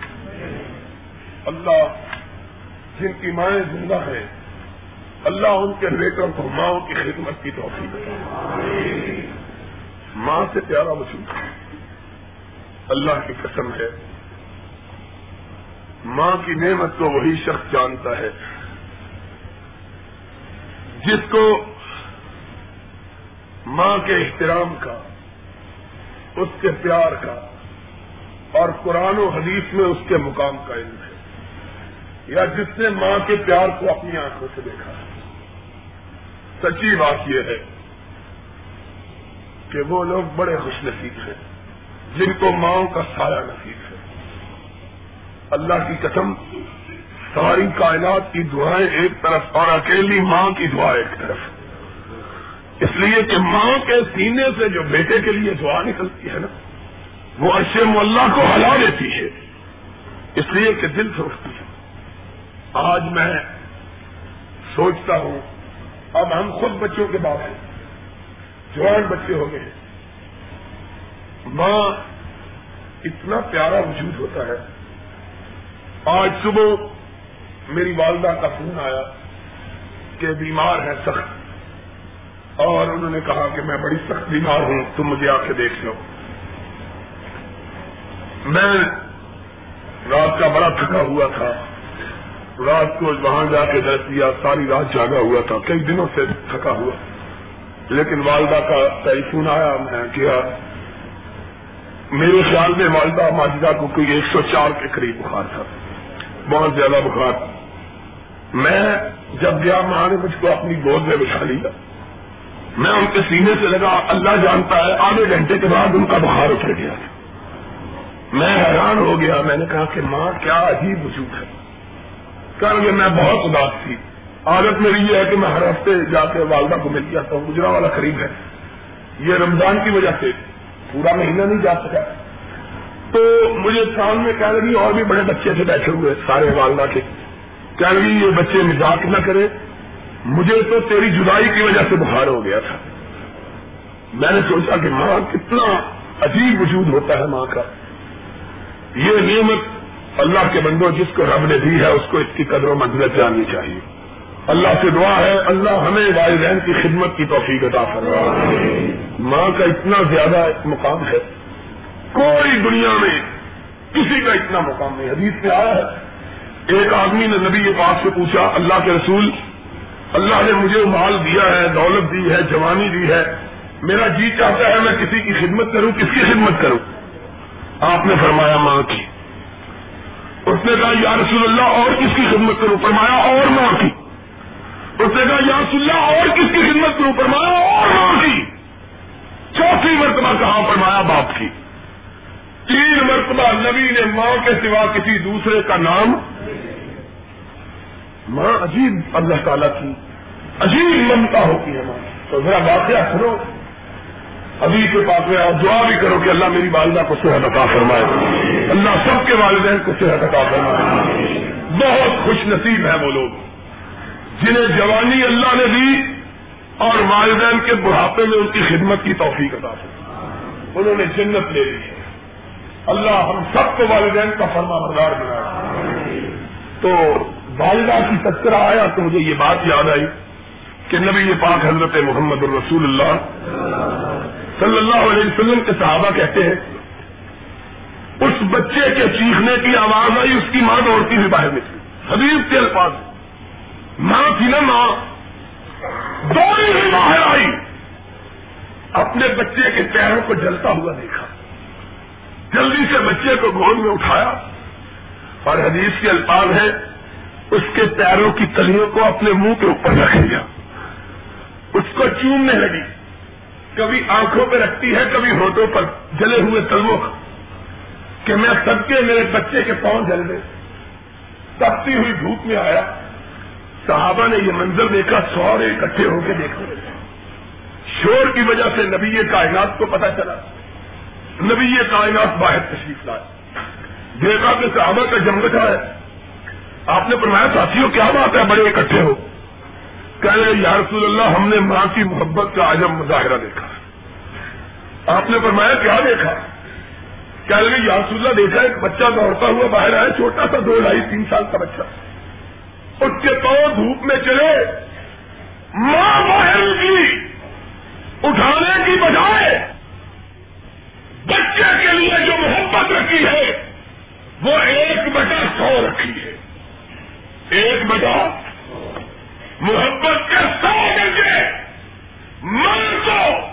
اللہ جن کی مائیں زندہ ہیں، اللہ ان کے بیٹوں کو ماں کی خدمت کی توفیق ماں سے پیارا وجود۔ اللہ کی قسم ہے۔ ماں کی نعمت کو وہی شخص جانتا ہے جس کو ماں کے احترام کا، اس کے پیار کا اور قرآن و حدیث میں اس کے مقام کا علم ہے، یا جس نے ماں کے پیار کو اپنی آنکھوں سے دیکھا۔ ہے سچی بات یہ ہے کہ وہ لوگ بڑے خوش نصیب ہیں، جن کو ماؤں کا سایہ نصیب اللہ کی قسم، ساری کائنات کی دعائیں ایک طرف اور اکیلی ماں کی دعا ایک طرف۔ اس لیے کہ ماں کے سینے سے جو بیٹے کے لیے دعا نکلتی ہے نا، وہ اشے ملا کو ہلا دیتی ہے۔ اس لیے کہ دل سوچتی ہے۔ آج میں سوچتا ہوں، اب ہم خود بچوں کے باپ ہیں، جوان بچے ہو گئے ماں، اتنا پیارا وجود ہوتا ہے۔ آج صبح میری والدہ کا فون آیا کہ بیمار ہے سخت۔ اور انہوں نے کہا کہ میں بڑی سخت بیمار ہوں، تم مجھے آ کے دیکھ لو۔ میں رات کا بڑا تھکا ہوا تھا۔ رات کو وہاں جا کے درد دیا ساری رات جاگا ہوا تھا۔ کئی دنوں سے تھکا ہوا۔ لیکن والدہ کا ٹیلی فون آیا، میں کیا، میرے خیال میں والدہ ماجدہ کو کوئی ایک سو چار کے قریب بخار تھا۔ بہت زیادہ بخار میں جب گیا ماں نے مجھ کو اپنی گود میں بچھا لیا۔ میں ان کے سینے سے لگا، اللہ جانتا ہے، آدھے گھنٹے کے بعد ان کا بخار اتر گیا۔ میں حیران ہو گیا۔ میں نے کہا کہ ماں، کیا عجیب وجود ہے۔ کہ میں بہت اداس تھی۔ عادت میری یہ ہے کہ میں ہر ہفتے جا کے والدہ کو مل جاتا ہوں، گجرا والا قریب ہے۔ یہ رمضان کی وجہ سے پورا مہینہ نہیں جا سکا۔ تو مجھے سامنے کہہ لگی اور بھی بڑے بچے سے بیٹھے ہوئے، سارے والدہ کے۔ کہہ لگی یہ بچے مزاق نہ کرے۔ مجھے تو تیری جدائی کی وجہ سے بخار ہو گیا تھا۔ میں نے سوچا کہ ماں، کتنا عجیب وجود ہوتا ہے ماں کا۔ یہ نعمت اللہ کے بندوں، جس کو رب نے دی ہے، اس کو اس کی قدر و منزلت جاننی چاہیے۔ اللہ سے دعا ہے، اللہ ہمیں والدین کی خدمت کی توفیق عطا فرما۔ ماں کا اتنا زیادہ مقام ہے۔ کوئی دنیا میں کسی کا اتنا مقام نہیں۔ حدیث میں آیا ہے، ایک آدمی نے نبی کے پاس سے پوچھا، اللہ کے رسول، اللہ نے مجھے مال دیا ہے، دولت دی ہے، جوانی دی ہے، میرا جی چاہتا ہے میں کسی کی خدمت کروں، کس کی خدمت کروں؟ آپ نے فرمایا، ماں کی۔ اس نے کہا، یا رسول اللہ، اور کس کی خدمت کروں؟ فرمایا، اور ماں کی۔ اس نے کہا، یا رسول اللہ، اور کس کی خدمت کروں؟ فرمایا، اور ماں کی۔ چوتھی مرتبہ کہا فرمایا، باپ کی۔ تین مرتبہ نبی نے ماں کے سوا کسی دوسرے کا نام ماں عجیب اللہ تعالیٰ کی، عجیب ممتا ہوتی ہے ماں۔ تو ذرا واقعہ سنو۔ ابھی کے پاس میں اور دعا بھی کرو کہ اللہ میری والدہ کو صحت عطا فرمائے۔ اللہ سب کے والدین کو صحت عطا فرمائے۔ بہت خوش نصیب ہے وہ لوگ۔ جنہیں جوانی اللہ نے دی اور والدین کے بڑھاپے میں ان کی خدمت کی توفیق عطا فرمائے انہوں نے جنت لے لی۔ ہے اللہ ہم سب کو والدین کا فرما بردار بنایا تو والدہ کی تذکرہ آیا تو مجھے یہ بات یاد آئی کہ نبی یہ پاک حضرت محمد الرسول اللہ صلی اللہ علیہ وسلم کے صحابہ کہتے ہیں، اس بچے کے چیخنے کی آواز آئی، اس کی ماں دوڑتی ہوئی باہر نکلی۔ حبیب کے الفاظ ماں تھی نا ماں۔ دوڑی ہوئی باہر آئی۔ اپنے بچے کے پیروں کو جلتا ہوا دیکھا۔ جلدی سے بچے کو گود میں اٹھایا اور حدیث کے الفاظ ہے اس کے پیروں کی تلیوں کو اپنے منہ کے اوپر رکھ لیا اس کو چومنے لگی۔ کبھی آنکھوں پہ رکھتی ہے، کبھی ہوٹوں پر جلے ہوئے تلووں کہ میں سب کے میرے بچے کے پاؤں جل گئے تپتی ہوئی دھوپ میں آیا۔ صحابہ نے یہ منظر دیکھا سورے اکٹھے ہو کے دیکھنے لگے۔ شور کی وجہ سے نبی کائنات کو پتا چلا۔ نبی کائنات باہر تشریف لائے۔ دیکھا کہ صحابہ کا جمگٹا ہے۔ آپ نے فرمایا ساتھیوں کیا بات ہے؟ بڑے اکٹھے ہو۔ کہہ رہے یا رسول اللہ، ہم نے ماں کی محبت کا عجم مظاہرہ دیکھا۔ آپ نے فرمایا، کیا دیکھا؟ کہہ رہے یا رسول اللہ، دیکھا، ایک بچہ دوڑتا ہوا باہر آیا، چھوٹا سا، دو ڈھائی، تین سال کا بچہ۔ اس کے پاؤں دھوپ میں چلے۔ ماں باہر کی اٹھانے کی بجائے بچے کے لیے جو محبت رکھی ہے، وہ ایک بٹا سو رکھی ہے۔ ایک بٹا محبت کے سو بچے۔ من کو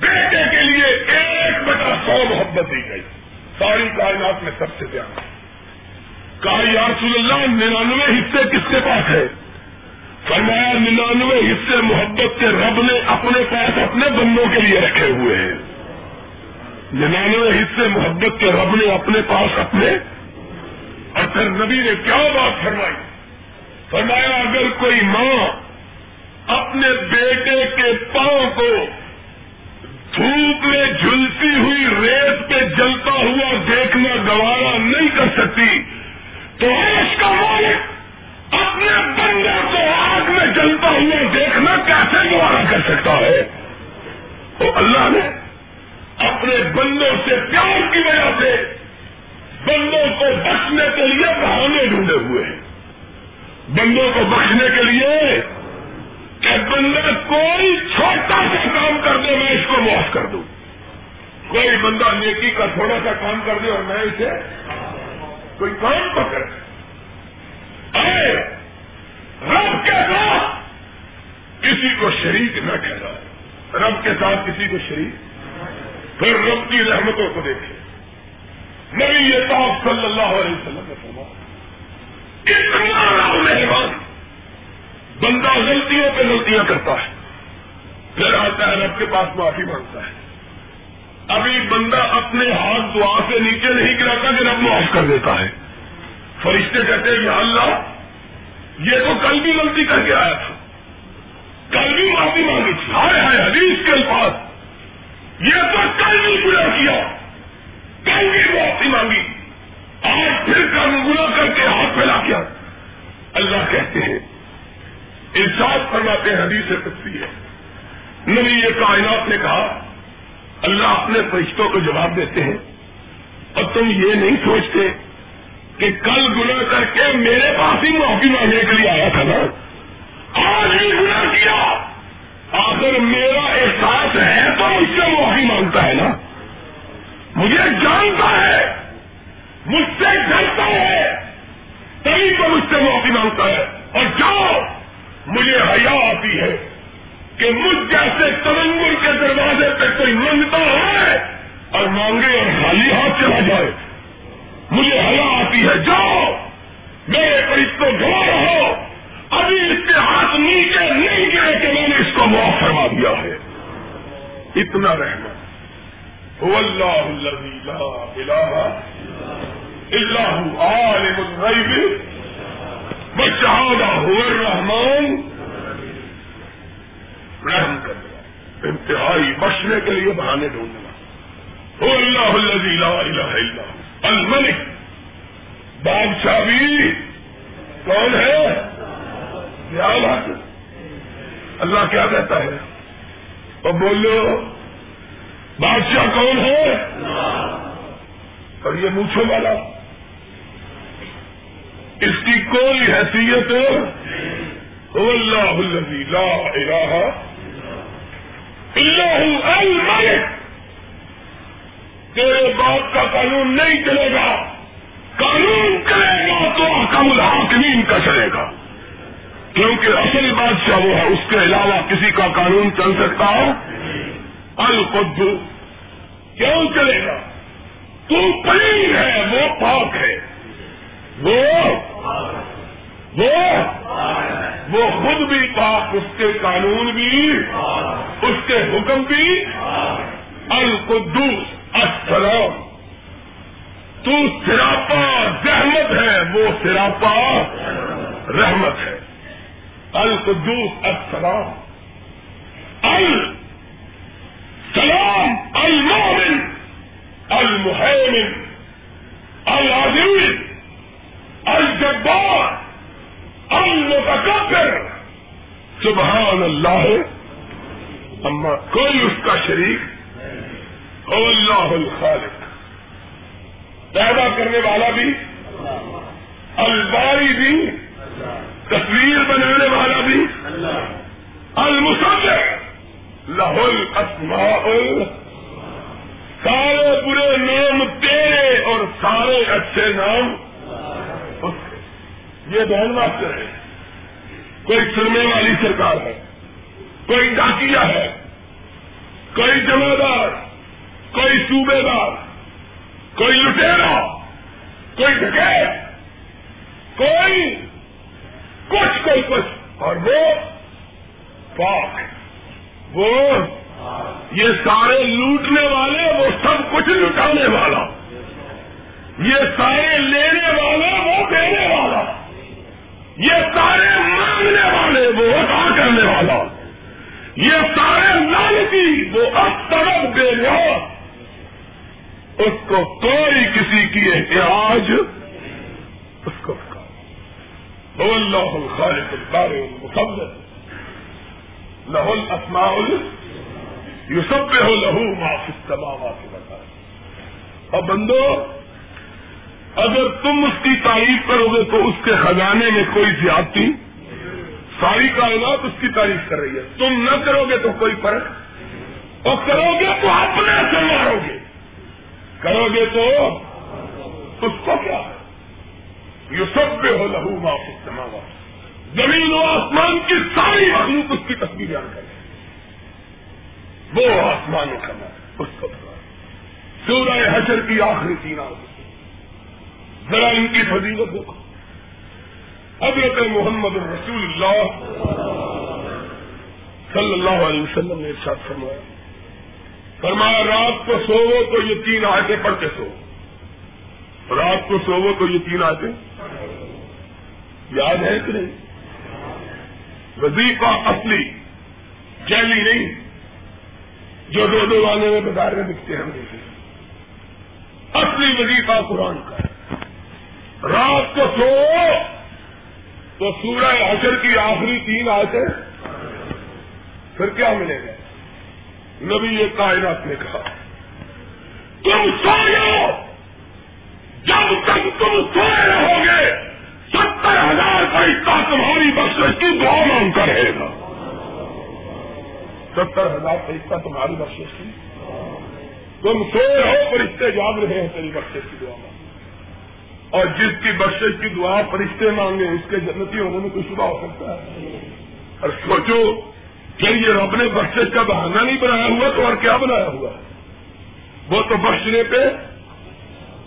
بیٹے کے لیے ایک بٹا سو محبت دی گئی۔ ساری کائنات میں سب سے زیادہ کہا یا رسول اللہ ننانوے حصے کس کے پاس ہے؟ فرمایا ننانوے حصے محبت کے رب نے اپنے پاس اپنے بندوں کے لیے رکھے ہوئے ہیں۔ ننانوے حصے محبت کے رب نے اپنے پاس اپنے اور پھر نبی نے کیا بات فرمائی؟ فرمایا، اگر کوئی ماں اپنے بیٹے کے پاؤں کو دھوپ میں جھلتی ہوئی ریت پہ جلتا ہوا دیکھنا گوارا نہیں کر سکتی، تو اس کا مالک اپنے بندے کو آگ میں جلتا ہوا دیکھنا کیسے گوارا کر سکتا ہے؟ تو اللہ نے اپنے بندوں سے پیار کی وجہ سے بندوں کو بچنے کے لیے بہانے ڈھونڈے ہوئے ہیں۔ بندوں کو بخشنے کے لیے کہ بندہ کوئی چھوٹا سا کام کر دے، میں اس کو معاف کر دوں۔ کوئی بندہ نیکی کا تھوڑا سا کام کر دے اور میں اسے کوئی کام پکڑ۔ آئے، رب کے ساتھ کسی کو شریک نہ ٹھہرا رب کے ساتھ کسی کو شریک پھر رب کی رحمتوں کو دیکھے۔ نبی یہ صاحب صلی اللہ علیہ وسلم نے فرما اتنا بندہ غلطیوں پہ غلطیاں کرتا ہے پھر آتا ہے رب کے پاس معافی مانگتا ہے۔ ابھی بندہ اپنے ہاتھ دعا سے نیچے نہیں گراتا کہ رب معاف کر دیتا ہے۔ فرشتے کہتے ہیں، یا اللہ، یہ تو کل بھی غلطی کر کے آیا تھا۔ کل بھی معافی مانگی تھی۔ ہائے ہائے، حدیث کے پاس یہ تو کل بھی گنا کیا۔ کل بھی معافی مانگی۔ آج پھر کل گنا کر کے ہاتھ پھیلا کیا۔ اللہ کہتے ہیں، ارشاد فرماتے ہیں، حدیث سے ہے۔ نبی یہ کائنات نے کہا، اللہ اپنے فرشتوں کو جواب دیتے ہیں۔ اور تم یہ نہیں سوچتے کہ کل گنا کر کے میرے پاس ہی معافی مانگنے کے لیے آیا تھا نا؟ آج ہی گنا کیا۔ آخر میرا احساس ہے تو اس سے معافی مانگتا ہے نا؟ مجھے جانتا ہے، مجھ سے ڈرتا ہے، تبھی تو مجھ سے معافی مانگتا ہے۔ اور جاؤ، مجھے حیا آتی ہے کہ مجھ جیسے ترنگر کے دروازے پہ کوئی منگتا ہے اور مانگے اور خالی ہاتھ چلا جائے۔ مجھے حیا آتی ہے، جاؤ، میرے کو اس کو گوا رہو۔ ابھی اس کے ہاتھ نیچے نہیں گرے کہ میں کو معاف فرما دیا ہے۔ اتنا رہنا اللہ اللہ عالم الغیب۔ بچہ ہو الرحمان رحم کر انتہائی بچنے کے لیے بہانے ڈھونڈنا ہو اللہ اللہ اللہ الملک۔ بادشاہ بھی کون ہے؟ کیا بات اللہ کیا کہتا ہے؟ اور بولو، بادشاہ کون ہے؟ اور یہ مونچھوں والا، اس کی کوئی حیثیت اللہ لا الہ اللہ الملک۔ تیرے باپ کا قانون نہیں چلے گا۔ قانون کرے گا تو حکم الحاکمین کا چلے گا۔ کیونکہ اصل بادشاہ وہ ہے؟ اس کے علاوہ کسی کا قانون چل سکتا ہو القدو کیوں چلے گا؟ تو پلیل ہے، وہ پاک ہے۔ وہ وہ وہ خود بھی پاک، اس کے قانون بھی، اس کے حکم بھی۔ القدوس السلام۔ تو سراپا زحمت ہے، وہ سراپا رحمت ہے۔ القدوس السلام. السلام المومن المحمن العزیز الجبار المتکبر سبحان اللہ. اما کوئی اس کا شریک ہو اللہ الخالق. پیدا کرنے والا بھی، الباری بھی تصویر بنانے والا بھی المسلم لاہول اسماء سارے برے نام تیرے اور سارے اچھے نام یہ بہن ماسٹر ہے۔ کوئی سرمے والی سرکار ہے، کوئی ڈاکیا ہے، کوئی جمعدار کوئی صوبے دار کوئی لٹیرا، کوئی ڈکیت کوئی کچھ کوئی کچھ۔ اور وہ پاک۔ وہ یہ سارے لوٹنے والے، وہ سب کچھ لٹانے والا۔ یہ سارے لینے والے، وہ دینے والا۔ یہ سارے مانگنے والے، وہ ادا کرنے والا۔ یہ سارے لالچی، وہ اب طرف دے رہا اس کو کوئی کسی کی احتیاج، اس کو اللہ الخالق البار المقدس له الاسماء يسبح له ما في السماوات والارض اور بندو، اگر تم اس کی تعریف کرو گے تو اس کے خزانے میں کوئی زیادتی، ساری کائنات اس کی تعریف کر رہی ہے۔ تم نہ کرو گے تو کوئی فرق۔ اور کرو گے تو اپنے سے مارو گے۔ کرو گے تو اس کو کیا؟ یہ سب ہو لہو معاف استعمال زمین و آسمان کی ساری مخلوق اس کی تصویر بیان کرے وہ آسمان کا اس کو سورہ حشر کی آخری تین آگے ذرا ان کی فضیلت دیکھو حضرت محمد رسول اللہ صلی اللہ علیہ وسلم نے ارشاد فرمایا۔ فرمایا، رات کو سوو تو یہ تین آٹے پڑھ کے سو۔ رات کو سوو تو یہ تین آٹے یاد ہے کہ نہیں؟ وظیفہ اصلی جیلی نہیں، جو دو دو والے میں بازار میں دکھتے ہیں اصلی وظیفہ قرآن کا رات کو سو، تو سورہ حشر کی آخری تین آتے پھر کیا ملے گا؟ نبی یہ کائنات نے کہا، تم سو جب تک تم سوئے رہو گے ہزار تمہاری بخش کی دعا مانگ کر رہے گا ستر ہزار کا تمہاری بخش کی۔ تم سوئے رہو فرشتے جاگ رہے ہیں تیری بخش کی دعا مانگ۔ اور جس کی بخشش کی دعا فرشتے مانگے، اس کے جنتی ہونے میں کوئی شبہ ہو سکتا ہے۔ اور سوچو کہ یہ رب نے بخشش کا بہانہ نہیں بنایا ہوا تو اور کیا بنایا ہوا ہے؟ وہ تو بخشنے پہ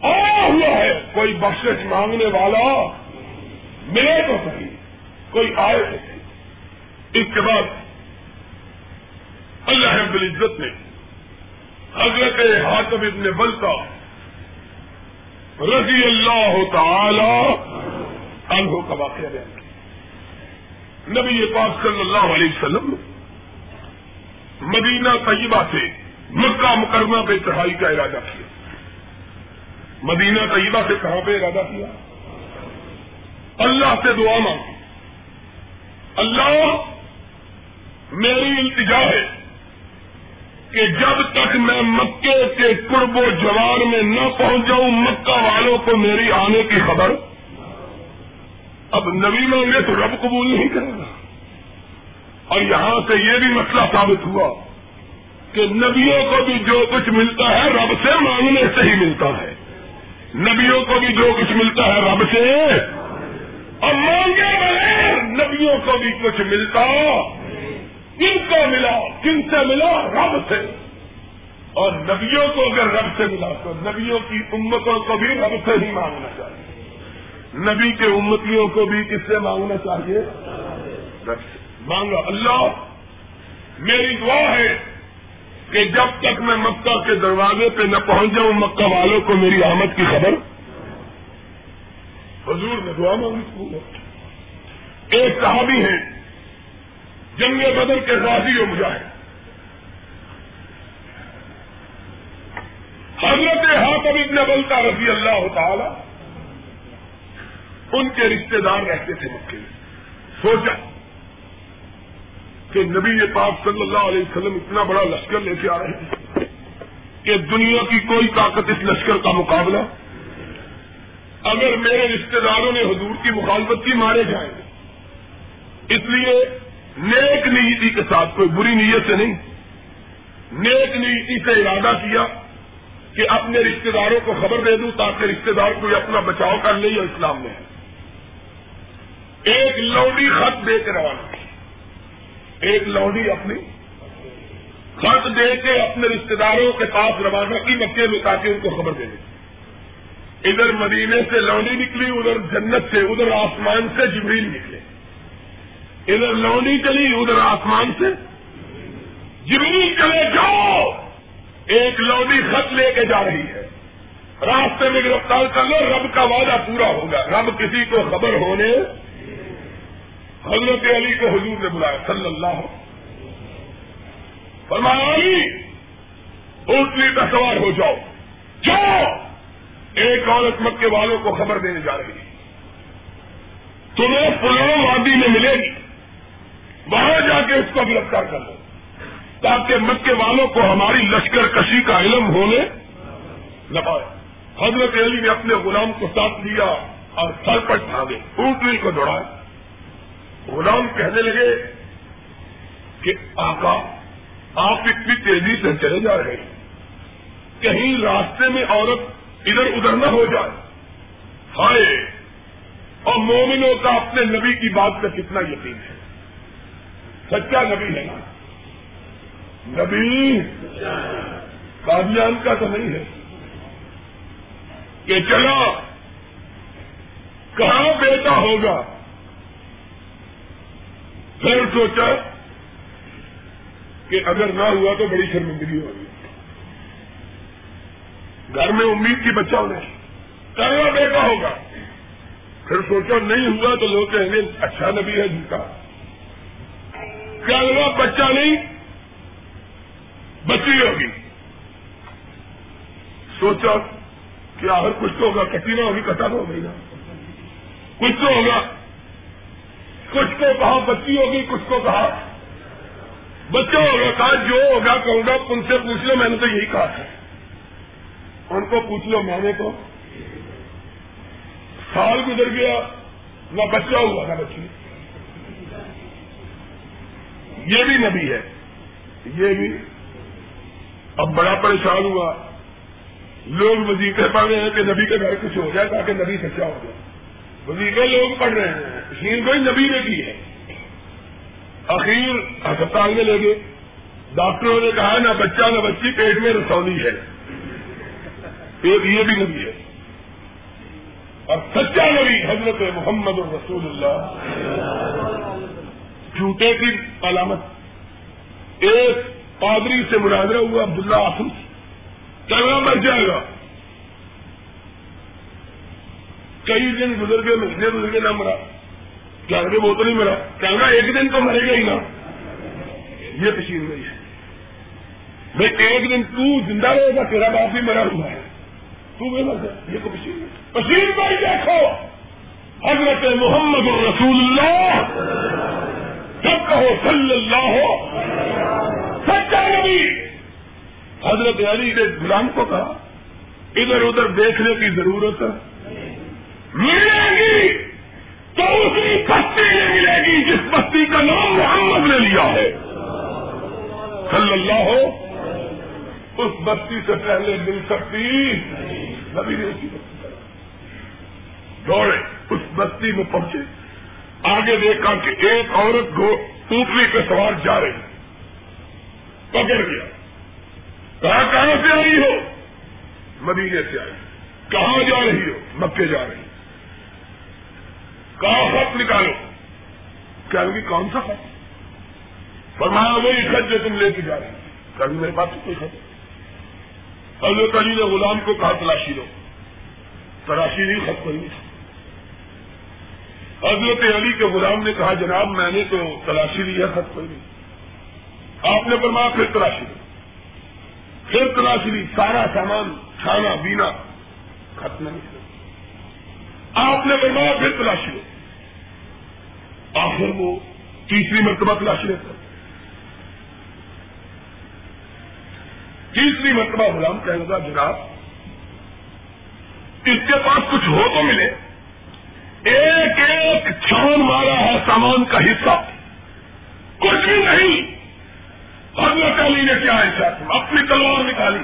آیا ہوا ہے۔ کوئی بخشش مانگنے والا ملے تو صحیح کوئی آئے تو صحیح اس کے بعد اللہ رب العزت نے حضرت حاطب ابن بلتا رضی اللہ تعالی عنہ کا واقعہ بیان کیا۔ نبی پاک صلی اللہ علیہ وسلم مدینہ طیبہ سے مکہ مکرمہ پہ چڑھائی کا ارادہ کیا۔ مدینہ طیبہ سے کہاں پہ ارادہ کیا؟ اللہ سے دعا مانگی اللہ میری التجا ہے کہ جب تک میں مکے کے قرب و جوار میں نہ پہنچ جاؤں، مکہ والوں کو میری آنے کی خبر۔ اب نبی مانگے تو رب قبول نہیں کرے گا۔ اور یہاں سے یہ بھی مسئلہ ثابت ہوا کہ نبیوں کو بھی جو کچھ ملتا ہے رب سے مانگنے سے ہی ملتا ہے۔ نبیوں کو بھی جو کچھ ملتا ہے رب سے اور مانگے بغیر نبیوں کو بھی کچھ ملتا۔ کن کو ملا؟ کن سے ملا؟ رب سے۔ اور نبیوں کو اگر رب سے ملا تو نبیوں کی امتوں کو بھی رب سے ہی مانگنا چاہیے۔ نبی کے امتیوں کو بھی کس سے مانگنا چاہیے؟ رب سے۔ مانگا۔ اللہ، میری دعا ہے کہ جب تک میں مکہ کے دروازے پہ نہ پہنچ جاؤں، مکہ والوں کو میری آمد کی خبر حضور نے دعا مانگی ایک صحابی ہے جنگ بدر کے راضی ہو مجاہد۔ حضرت ہاتھ ابن بلتا رضی اللہ تعالی، ان کے رشتے دار رہتے تھے مکے میں۔ سوچا کہ نبی پاک صلی اللہ علیہ وسلم اتنا بڑا لشکر لے کے آ رہے ہیں کہ دنیا کی کوئی طاقت اس لشکر کا مقابلہ اگر میرے رشتے داروں نے حضور کی مخالفت کی مارے جائیں گے اس لیے نیک نیتی کے ساتھ کوئی بری نیت سے نہیں۔ نیک نیتی سے ارادہ کیا کہ اپنے رشتے داروں کو خبر دے دوں تاکہ رشتے دار کوئی اپنا بچاؤ کر لے یا اسلام میں۔ ایک لوڈی خط دے کے روانہ۔ ایک لوڈی اپنی خط دے کے اپنے رشتے داروں کے پاس روانہ کی مکے میں تاکہ ان کو خبر دے دے۔ ادھر مدینے سے لوڈی نکلی، ادھر جنت سے، ادھر آسمان سے جبریل نکلے۔ ادھر لونی چلی، ادھر آسمان سے جبریل چلے۔ جاؤ! ایک لونی خط لے کے جا رہی ہے۔ راستے میں گرفتار کر لو، رب کا وعدہ پورا ہوگا۔ رب کسی کو خبر ہونے حضرت علی کو حضور نے بلایا، صلی اللہ فرمایا، علی، اونٹنی کا سوار ہو جاؤ۔ جاؤ! ایک عورت مکے والوں کو خبر دینے جا رہی ہے۔ تمہیں پلو وادی میں ملے گی۔ وہاں جا کے اس کو گرفتار کر لو۔ تاکہ مکے والوں کو ہماری لشکر کشی کا علم ہونے لگائے حضرت علی نے اپنے غلام کو ساتھ لیا اور سر پر ٹھاگے اونٹنی کو دوڑایا غلام کہنے لگے کہ آقا، آپ اتنی تیزی سے چلے جا رہے ہیں۔ کہیں راستے میں عورت ادھر ادھر نہ ہو جائے۔ ہائے! اور مومنوں کا اپنے نبی کی بات کا کتنا یقین ہے۔ سچا نبی ہے۔ نا نبی! قادیان کا تو نہیں ہے۔ کہ چلا! کہاں بیٹا ہوگا؟ پھر سوچا کہ اگر نہ ہوا تو بڑی شرمندگی ہوگی۔ گھر میں امید کی بچہ ہونے۔ کہاں بیٹا ہوگا۔ پھر سوچا، نہیں ہوا تو لوگ کہیں گے اچھا نبی ہے جن کا کیا بچہ نہیں؟ بچی ہوگی۔ سوچا، کیا ہر کچھ تو ہوگا کٹی نہ ہوگی، کٹا ہوگی نا۔ کچھ تو ہوگا۔ کچھ کو کہا، بچی ہوگی، کچھ کو کہا۔ بچہ ہوگا، کہا، جو ہوگا، کہوں گا ان سے پوچھ لو، میں نے تو یہی کہا ہے ان کو پوچھ لو میں نے سال گزر گیا، نہ بچہ ہوا، نہ بچی۔ یہ بھی نبی ہے۔ یہ بھی۔ اب بڑا پریشان ہوا۔ لوگ وزیقے پڑھ رہے ہیں کہ نبی کے گھر کچھ ہو جائے تاکہ نبی سچا ہو جائے۔ وزیقے لوگ پڑھ رہے ہیں۔ شیر کوئی نبی نے کی ہے؟ اخیر ہسپتال میں لے گئے۔ ڈاکٹروں نے کہا، نہ بچہ، نہ بچی، پیٹ میں رسونی ہے۔ ایک یہ بھی نبی ہے۔ اور سچا نبی حضرت محمد الرسول اللہ۔ جھوٹے کی علامت۔ ایک پادری سے مناظرہ ہوا عبداللہ آسم چلنا مر جائے گا۔ کئی دن گزر گئے، مہینے گزر گئے، نہ مرا۔ کیا وہ تو نہیں مرا۔ کہنا ایک دن تو مرے گا ہی نا۔ یہ تشیر نہیں ہے۔ بھائی ایک دن تو زندہ رہے گا، تیرا باپ بھی مرا ہوا ہے تو بھی مر جائے یہ تو پشیر پشیر بھائی دیکھو، حضرت محمد الرسول اللہ۔ سب کہو صلی اللہ ہو سچا نبی۔ حضرت علی نے غلام کو کہا، ادھر ادھر دیکھنے کی ضرورت ہے۔ ملے گی تو اسی بستی میں ملے گی جس بستی کا نام محمد نے لیا ہے۔ صلی اللہ ہو اس بستی سے پہلے مل سکتی۔ نبی نے اسی بستی دوڑے، اس بستی میں پہنچے۔ آگے دیکھا کہ ایک عورت کو اونٹنی پہ سوار جا رہی پکڑ گیا۔ کہاں کہاں سے آئی ہو؟ مدینے سے آئی۔ کہاں جا رہی ہو؟ مکے جا رہی۔ کہاں خط نکالو؟ کیا کون سا خط؟ فرمایا، وہی خط جو تم لے کے جا رہے کبھی میرے پاس کوئی خط۔ حضرت علی نے غلام کو کہا تلاشی لو۔ تلاشی نہیں، خط کوئی نہیں حضرت علی کے غلام نے کہا، جناب، میں نے تو تلاشی لی ہے، خط کوئی نہیں آپ نے فرمایا، پھر تلاشی لی پھر تلاشی لی، سارا سامان، کھانا پینا ختم نہیں۔ آپ نے فرمایا، پھر تلاشی لو۔ آخر وہ تیسری مرتبہ تلاشی لیتا۔ تیسری مرتبہ غلام کہنے گا، جناب، اس کے پاس کچھ ہو تو ملے۔ ایک ایک چھان مارا ہے سامان کا حصہ۔ کچھ بھی نہیں۔ حضرت علی نے کیا ایسا اپنی تلوار نکالی۔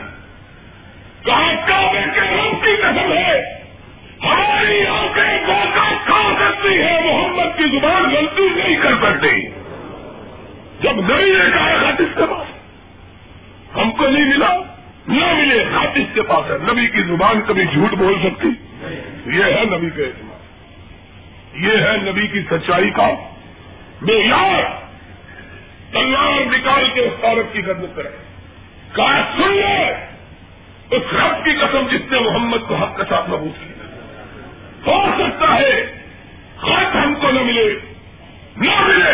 کہا، کعبے کے رب کی قسم ہے۔ ہماری آنکھیں موقع کھا سکتی ہے محمد کی زبان غلطی نہیں کر سکتی۔ جب نئی نے کہا تھا کے پاس۔ کو نہیں ملا، نہ ملے، خط اس کے پاس ہے۔ نبی کی زبان کبھی جھوٹ بول سکتی؟ یہ ہے نبی کا اعتماد۔ یہ ہے نبی کی سچائی کا بے یار۔ تلوار نکال کے اس عورت کی گرد کرے۔ کہا، سن لے، اس رب کی قسم جس نے محمد کو حق کے ساتھ محبوب کیا۔ ہو سکتا ہے، خط ہم کو نہ ملے نہ ملے،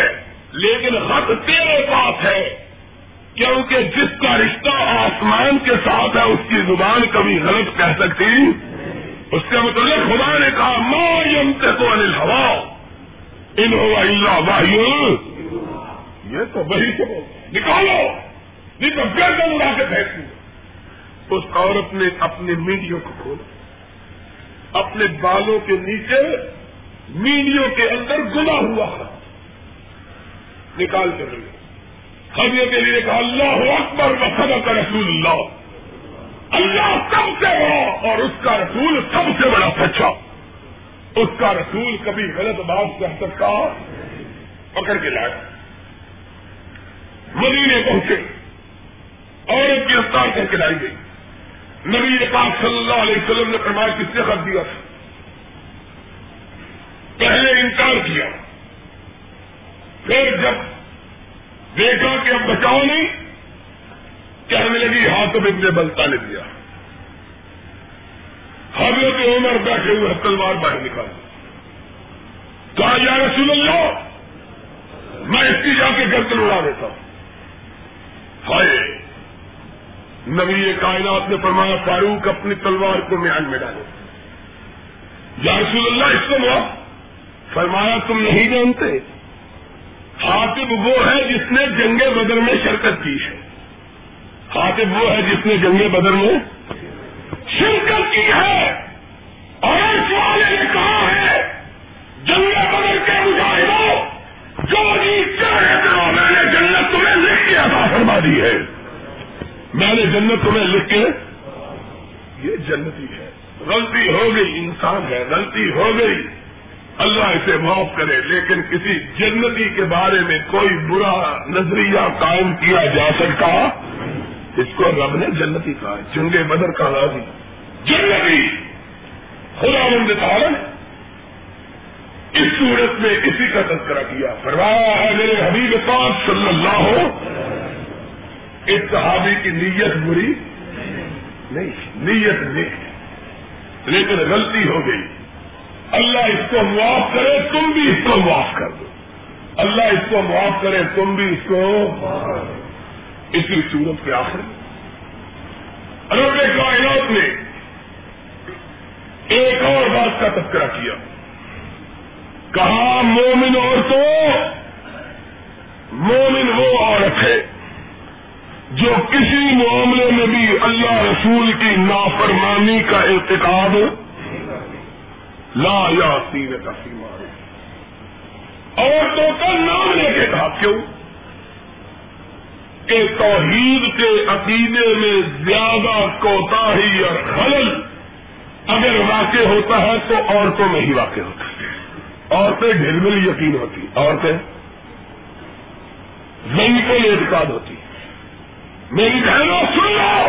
لیکن خط تیرے پاس ہے۔ کیونکہ جس کا رشتہ آسمان کے ساتھ ہے، اس کی زبان کبھی غلط کہہ سکتی۔ اس کے متعلق خدا نے کہا ماں یمتے تو انل ہوا ان اللہ بھائی یہ تو وہی سے نکالو۔ نہیں تو گردن اڑا کے پھینک اس عورت نے اپنے میڈیوں کو کھولا۔ اپنے بالوں کے نیچے میڈیوں کے اندر گنا ہوا۔ نکال کر رہی حضرت کے لیے کہا، اللہ اکبر و کا رسول اللہ۔ اللہ سب سے بڑا اور اس کا رسول سب سے بڑا سچا۔ اس کا رسول کبھی غلط بات کہہ سکتا، پکڑ کے لائے۔ مدینے پہنچے، عورت گرفتار کر کے لائی گئی۔ نبی پاک صلی اللہ علیہ وسلم نے فرمایا، کس سے خط دیا تھا؟ پہلے انکار کیا۔ پھر جب دیکھا کہ اب بچاؤ نہیں کہنے لگی ہاتھ میں اتنے بلتا نے دیا۔ حضرت عمر بیٹھے ہوئے، تلوار باہر نکال کہا، یا رسول اللہ، میں اس کی جا کے گردن اڑا دیتا ہوں۔ ہائے، نبی کائنات نے فرمایا، فاروق اپنی تلوار کو میان میں ڈالے یا رسول اللہ، اس کو فرمایا، تم نہیں جانتے خاطب وہ ہے جس نے جنگ بدر میں شرکت کی ہے۔ خاطب وہ ہے جس نے جنگ بدر میں شرکت کی ہے۔ اور اس والے نے کہا ہے، جنگ بدر کے مظاہروں، جو کرو میں نے جنت تمہیں لکھ کے ادا فرما دی ہے۔ میں نے جنت تمہیں لکھ کے، یہ جنتی ہے۔ غلطی ہو گئی، انسان ہے، غلطی ہو گئی۔ اللہ اسے معاف کرے، لیکن کسی جنتی کے بارے میں کوئی برا نظریہ قائم کیا جا سکتا؟ اس کو رب نے جنتی کہا چنگے بدر کا راضی۔ جنتی! خدا مند تعالی اس صورت میں اسی کا تذکرہ کیا۔ فرمایا ہے، میرے حبیب پاک صلی اللہ ہو اس صحابی کی نیت بری نہیں، نیت نہیں لیکن غلطی ہو گئی۔ اللہ اس کو معاف کرے، تم بھی اس کو معاف کر دو۔ اللہ اس کو معاف کرے، تم بھی اس کو اسی صورت کے آخر رب کائنات نے ایک اور بات کا تذکرہ کیا۔ کہا، مومن عورتوں، مومن وہ عورت ہے جو کسی معاملے میں بھی اللہ رسول کی نافرمانی کا اعتقاد لا یا تین کا سیما عورتوں کا نام لے کے کہا کیوں؟ کہ توحید کے عقیدے میں زیادہ کوتا ہی اور خلل اگر واقع ہوتا ہے تو عورتوں میں ہی واقع ہوتا ہے۔ عورتیں ڈھیر میں یقین ہوتی عورتیں زمین کو اعتقاد ہوتی میری بہنوں، سن لو!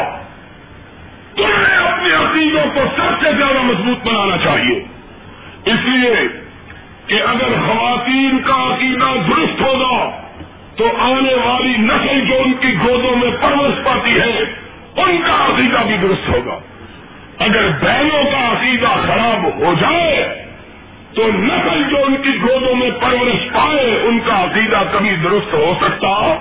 تمہیں اپنے عقیدوں کو سب سے زیادہ مضبوط بنانا چاہیے۔ اس لیے کہ اگر خواتین کا عقیدہ درست ہوگا تو آنے والی نسل جو ان کی گودوں میں پرورش پاتی ہے، ان کا عقیدہ بھی درست ہوگا۔ اگر بہنوں کا عقیدہ خراب ہو جائے، تو نسل جو ان کی گودوں میں پرورش پائے، ان کا عقیدہ کبھی درست ہو سکتا۔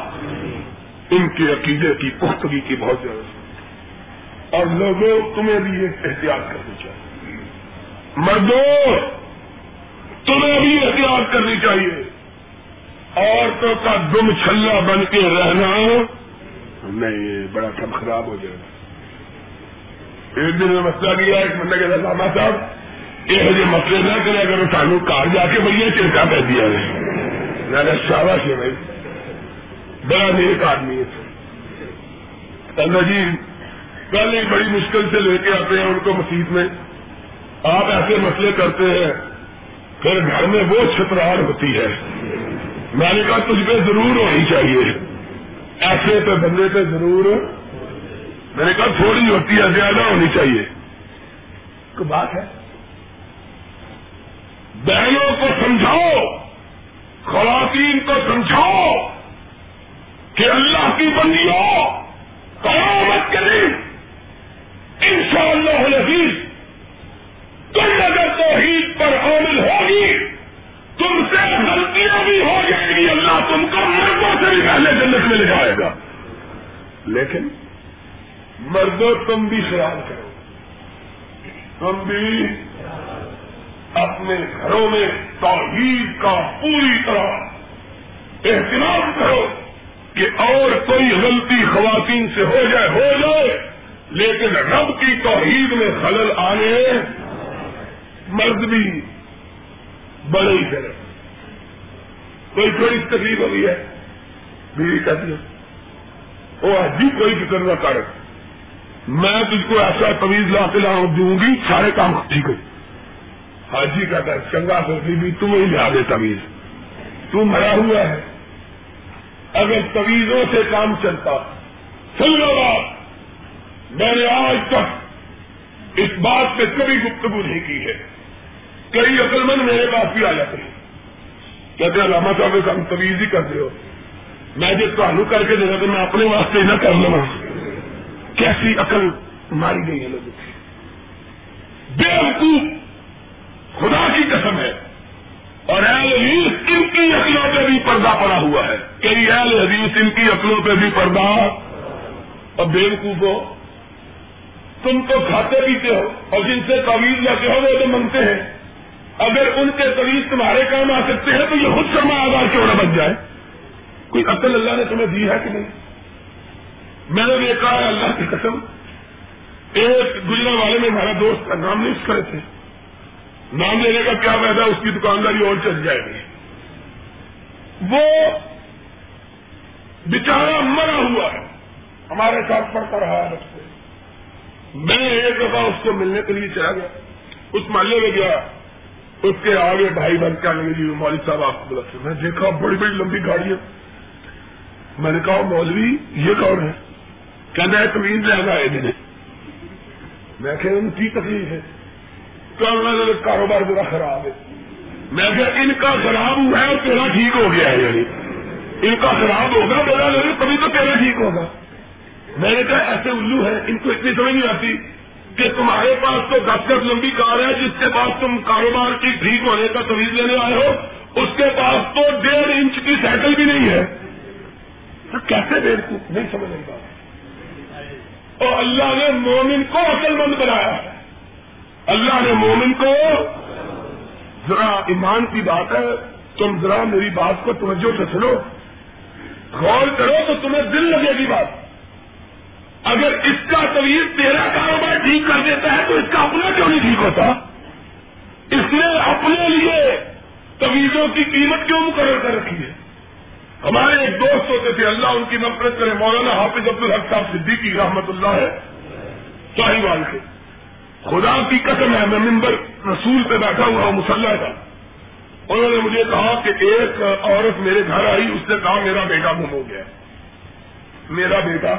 ان کے عقیدے کی پختگی کی بہت ضرورت اور لوگوں، تمہیں بھی یہ احتیاط کرنی چاہیے۔ مردوں، تمہیں بھی احتیاط کرنی چاہیے۔ عورتوں کا دم چھلا بن کے رہنا نہیں بڑا کم خراب ہو جائے گا۔ ایک دن میں مسئلہ کیا ایک بندہ کہ لاما صاحب، یہ ہجے مسئلے نہ کرے اگر سانو کار جا کے بھائی چرکا پہ دیا میں نے شاباش ہے بھائی، بڑا نیک آدمی ہے۔ جی کل ایک بڑی مشکل سے لے کے آتے ہیں، ان کو مسیح میں آپ ایسے مسئلے کرتے ہیں، پھر گھر میں وہ چھترار ہوتی ہے۔ میں نے کہا، تجھ پہ ضرور ہونی چاہیے۔ ایسے پہ بندے پہ ضرور۔ میں نے کہا، تھوڑی جی ہوتی ہے، زیادہ ہونی چاہیے۔ کوئی بات ہے، بہنوں کو سمجھاؤ، خواتین کو سمجھاؤ کہ اللہ کی بندیوں قیامت کے دن ان شاء اللہ تم اگر توحید پر عامل ہوگی، تم سے غلطیاں بھی ہو جائیں گی۔ اللہ تم کو مردوں سے بھی پہلے جنت میں لے جائے گا۔ لیکن مردوں تم بھی خیال کرو۔ تم بھی اپنے گھروں میں توحید کا پوری طرح احترام کرو کہ اور کوئی غلطی خواتین سے ہو جائے ہو جائے، لیکن رب کی توحید میں خلل آنے مرد بھی بڑے ہی کرے کوئی تھوڑی تکلیف ہوئی ہے، بیوی کہتی ہے، وہ جی کوئی فکر نہ کر۔ میں تجھ کو ایسا طویز لا کے لاؤں دوں گی، سارے کام ٹھیک ہے حاجی کا در چنگا سوچی بھی تم ہی لیا دے طویز تو مرا ہوا ہے۔ اگر طویزوں سے کام چلتا سن لو میں نے آج تک اس بات پہ کبھی گفتگو نہیں کی ہے۔ کئی عقل مند میرے پاس بھی آ جاتے ہیں۔ کہتے ہیں علامہ صاحب کام طویز ہی کر ہو۔ میں جب تعلق کر کے دے رہا تو میں اپنے واسطے نہ کر لوں کیسی عقل ماری گئی ہے لوگوں کی۔ بے حقوق خدا کی قسم ہے۔ اور اہل حدیث ان کی عقلوں پہ بھی پردہ پڑا ہوا ہے۔ کئی اہل حدیث ان کی عقلوں پہ بھی پردہ۔ اور بے وقوف ہو۔ تم تو کھاتے پیتے ہو۔ اور جن سے تعویذ لاتے ہو، وہ تو منگتے ہیں۔ اگر ان کے طویز تمہارے کام آ سکتے ہیں تو یہ خود سرما آزار کیوں نہ بچ جائے۔ کوئی عقل اللہ نے تمہیں دی ہے کہ نہیں؟ میں نے دیکھا ہے، اللہ کی قسم، ایک گزرا والے میں ہمارا دوست کا نام نہیں کرے تھے۔ نام لینے کا کیا فائدہ اس کی دکانداری اور چل جائے گی۔ وہ بچارا مرا ہوا ہے۔ ہمارے ساتھ پڑھتا رہا ہے رستے میں ایک دفعہ اس کو ملنے کے لیے چلا گیا۔ اس محلے میں گیا۔ اس کے آگے بھائی بن کے آنے جی مولوی صاحب آپ کو بلا میں دیکھا بڑی بڑی لمبی گاڑی ہے۔ میں نے کہا، مولوی، یہ کون ہے؟ کہنا ہے تمیز لے آئے دن میں کہ ان کی تکلیف ہے۔ کاروبار بڑا خراب ہے۔ میں کہ ان کا خراب ہوا ہے اور تیرا ٹھیک ہو گیا ہے یعنی۔ ان کا خراب ہوگا، میرا لگے تبھی تو تیرا ٹھیک ہوگا۔ میں نے کہا، ایسے الو ہے، ان کو اتنی سمجھ نہیں آتی۔ کہ تمہارے پاس تو دس دس لمبی کار ہے، جس کے پاس تم کاروبار کی ٹھیک ہونے کا تویز لینے آئے ہو، اس کے پاس تو ڈیڑھ انچ کی سائیکل بھی نہیں ہے۔ تو کیسے دیر کو؟ نہیں سمجھ نہیں اور اللہ نے مومن کو عقل مند بنایا ہے۔ اللہ نے مومن کو، ذرا ایمان کی بات ہے، تم ذرا میری بات کو توجہ سے سنو۔ غور کرو تو تمہیں دل لگے گی بات۔ اگر اس کا طویل تیرا کاروبار ٹھیک کر دیتا ہے تو اس کا اپنا کیوں نہیں ٹھیک ہوتا؟ اس نے اپنے لیے طویزوں کی قیمت کیوں مقرر کر رکھی ہے؟ ہمارے ایک دوست ہوتے تھے، اللہ ان کی نفرت کرے، مولانا حافظ عبد الحق صاحب صدیقی رحمت اللہ ہے شاہی وال کے خدا کی قسم ہے، میں ممبر رسول پہ بیٹھا ہوا ہوں، مسلح کا۔ انہوں نے مجھے کہا کہ ایک عورت میرے گھر آئی، اس نے کہا، میرا بیٹا گم ہو گیا۔ میرا بیٹا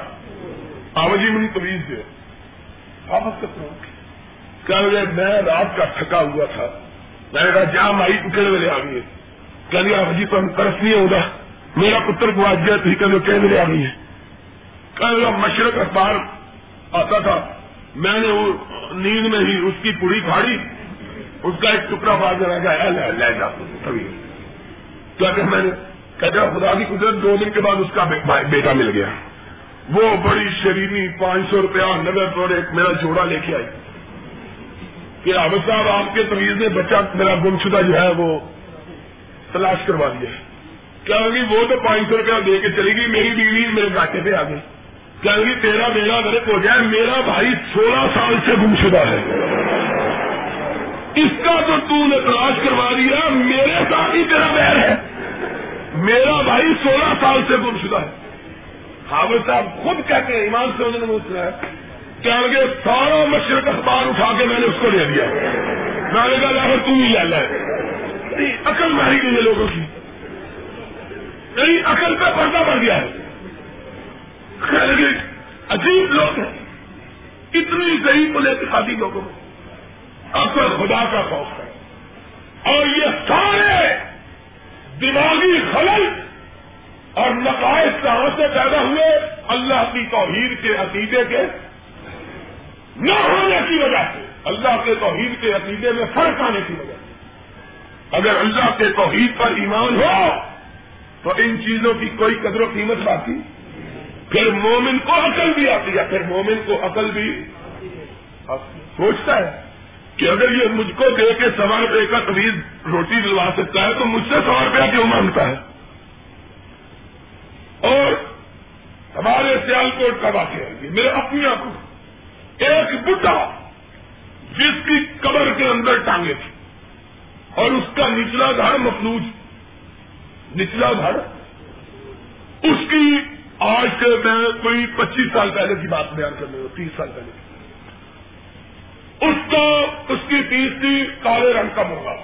آوجی منی تویز دے۔ واپس کرتا ہوں۔ کہ میں رات کا تھکا ہوا تھا۔ میں نے کہا جا مائی تو کہنے آ گئی کہ آوجی تو ہم طرف نہیں ہوگا۔ میرا پتر کو آج گیا تو کہنے والے آ گئی ہے۔ کہ مشرق اخبار آتا تھا۔ میں نے وہ نیند میں ہی اس کی پوری کھاڑی اس کا ایک ٹکڑا باز رہ گیا لے جا کبھی کیا کہ میں نے کہتے خدا کی قدرت دو دن کے بعد اس کا بیٹا مل گیا۔ وہ بڑی شریری پانچ سو روپیہ نگر اور ایک میرا جوڑا لے کے آئی۔ کہ عابد صاحب، آپ کے تمیز نے بچہ میرا گم شدہ جو ہے وہ تلاش کروا دیا کیا وہ تو پانچ سو روپیہ دے کے چلے گی میری بیوی میرے گاٹے پہ آ گئی۔ کیا تیرا بیڑا میرے ہو جائے۔ میرا بھائی سولہ سال سے گم شدہ ہے۔ اس کا تو تو نے تلاش کروا دیا میرے ساتھ ہی تیرا بیر ہے۔ میرا بھائی سولہ سال سے گم شدہ ہے۔ حافظ صاحب خود کہتے ہیں، ایمان سے انہوں نے پوچھنا ہے کیا لگے سارا مشرق اخبار اٹھا کے میں نے اس کو لے دیا۔ میں نے کہا تم ہی لے لے۔ عقل ماری گئی ہے لوگوں کی۔ کئی عقل پہ پردہ پڑ گیا ہے۔ عجیب لوگ ہیں۔ اتنی صحیح کو لوگوں میں۔ اصل خدا کا خوف ہے۔ اور یہ سارے دماغی خلل اور نقائص کہاں سے پیدا ہوئے اللہ کی توحید کے عقیدے کے نہ ہونے کی وجہ سے، اللہ کے توحید کے عقیدے میں فرق آنے کی وجہ سے۔ اگر اللہ کے توحید پر ایمان ہو، تو ان چیزوں کی کوئی قدر و قیمت باقی۔ پھر مومن کو عقل بھی آتی ہے، پھر مومن کو عقل بھی سوچتا ہے کہ اگر یہ مجھ کو دے کے سوا روپے کا طویل روٹی دلوا سکتا ہے، تو مجھ سے سو روپیہ کیوں مانگتا ہے؟ اور ہمارے سیال کوٹ کا واقعہ ہے میرے اپنی آنکھوں ایک بڈا جس کی قبر کے اندر ٹانگے تھی اور اس کا نچلا گھر مفلوج نچلا گھر؟ اس کی آج کے میں کوئی پچیس سال پہلے کی بات بیان کر رہے ہو، تیس سال پہلے اس کو اس کی فیس تھی کالے رنگ کا مرغا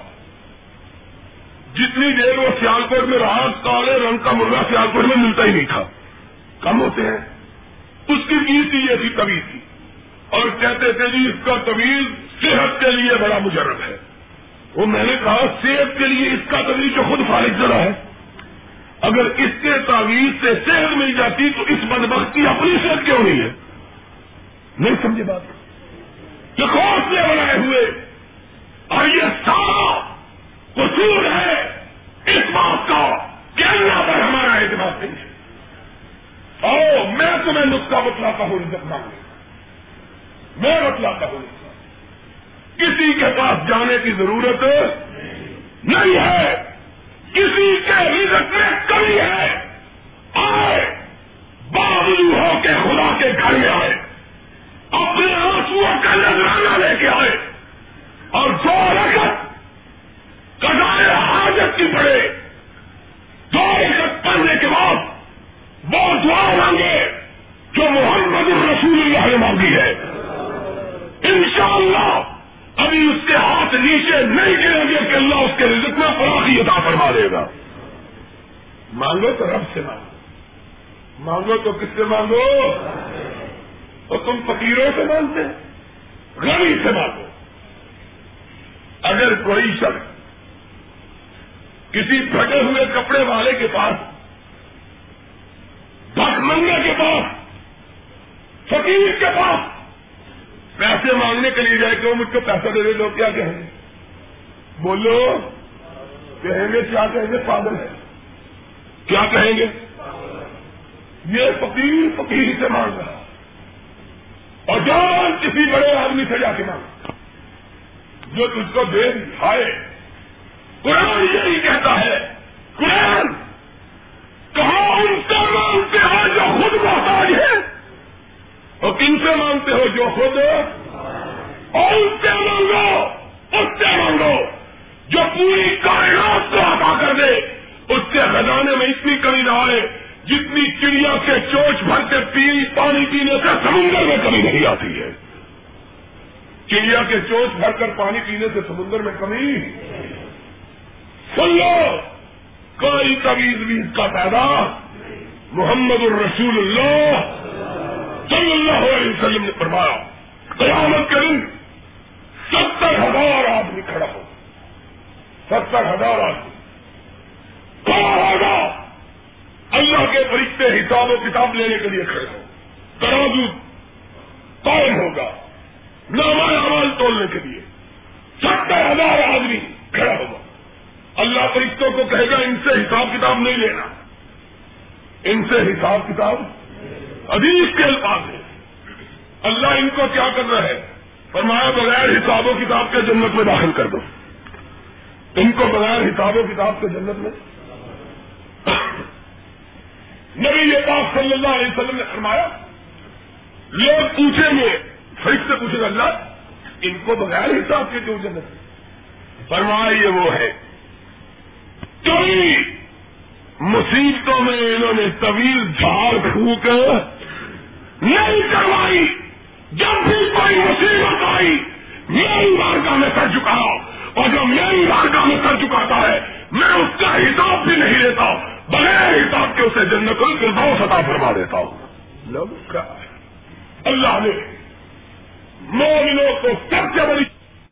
جتنی دیر وہ سیالکوٹ میں رہا، کالے رنگ کا مرغا سیالکوٹ میں ملتا ہی نہیں تھا۔ کم ہوتے ہیں۔ اس کی فیس تھی یہ تھی تھی۔ اور کہتے تھے جی اس کا طویل صحت کے لیے بڑا مجرب ہے۔ وہ میں نے کہا، صحت کے لیے اس کا طویل جو خود فارغ ذرا ہے۔ اگر اس کے تعویذ سے صحت مل جاتی تو اس بدبخت کی اپنی صحت کیوں نہیں ہے؟ نہیں سمجھے بات۔ جو سے بنائے ہوئے۔ اور یہ سارا قصور ہے اس بات کا کہ اللہ پر ہمارا اعتماد نہیں ہے۔ او میں تمہیں نسخہ بتلاتا ہوں، عزت مانگنے میں بتلاتا ہوں۔ کسی کے پاس جانے کی ضرورت نہیں ہے۔ کسی کے عزت میں کمی ہے۔ آئے باوجود ہو کے خدا کے گھر میں آئے۔ اپنے آنسو کا نظرانہ لے کے آئے۔ اور جو رکت کٹائے حاجت کی پڑے۔ دو رکت پڑھنے کے بعد وہ دعا مانگے جو محمد الرسول اللہ نے مانگی ہے۔ انشاءاللہ ابھی اس کے ہاتھ نیچے نہیں گریں گے کہ اللہ اس کے رزق میں فراخی عطا فرما دے گا۔ مانگو تو رب سے مانگو۔ مانگو تو کس سے مانگو؟ تو تم فقیروں سے مانتے غریب سے مانگو۔ اگر کوئی شخص کسی پھٹے ہوئے کپڑے والے کے پاس بھٹ منگے کے پاس، فقیر کے پاس پیسے مانگنے کے لیے جائے کہ وہ مجھ کو پیسہ دے دے، لوگ کیا کہیں گے؟ بولو، کہیں گے، کیا کہیں گے؟ پاگل ہے۔ کیا کہیں گے؟ یہ فقیر فقیر سے مانگ رہا اور جان کسی بڑے آدمی سے جا کے مانگ جو تجھ کو دے دکھائے قرآن یہی کہتا ہے۔ قرآن! کہاں ان سے مانگتے ہو جو خود محتاج ہے اور کن سے مانگتے ہو جو خود؟ اور ان سے مانگو، اس سے مانگو۔ جو پوری کائنات کو عطا کر دے، اس سے خزانے میں اتنی کمی نہ آئے، جتنی چڑیا کے چوچ بھر کے پی پانی پینے سے سمندر میں کمی نہیں آتی ہے۔ چڑیا کے چوچ بھر کر پانی پینے سے سمندر میں کمی؟ سن لو کوئی طویز ویز کا پیدا، محمد الرسول اللہ، صلی اللہ علیہ وسلم نے فرمایا، قیامت کے دن ستر ہزار آدمی کھڑا ہو۔ ستر ہزار آدمی۔ ہوگا اللہ کے فرشتے حساب و کتاب لینے کے لیے کھڑے ہو۔ ترازو قائم ہوگا۔ ناما نامال تولنے کے لیے ستر ہزار آدمی کھڑا ہوگا۔ اللہ فرشتوں کو کہے گا، ان سے حساب کتاب نہیں لینا۔ ان سے حساب کتاب ابھی کے الفاظ ہے اللہ ان کو کیا کر رہا ہے؟ فرمایا، بغیر حساب و کتاب کے جنت میں داخل کر دو۔ ان کو بغیر حساب و کتاب کے جنت میں۔ نبی یہ بات صلی اللہ علیہ وسلم نے فرمایا، لوگ پوچھیں گے فرق سے پوچھے گا اللہ، ان کو بغیر حساب کے کیوں جنت فرمایا، یہ وہ ہے۔ کئی مصیبتوں میں انہوں نے طویل جھاڑ پھونک نہیں کروائی۔ جب بھی کوئی مصیبت آئی، میری بارگاہ میں کر چکا اور جو میری بارگاہ میں کر چکاتا ہے، میں اس کا حساب بھی نہیں لیتا، بغیر حساب کے اسے جنت الفردوس عطا فرما دیتا ہوں۔ لوگ اللہ نے مومنوں کو سب سے بڑی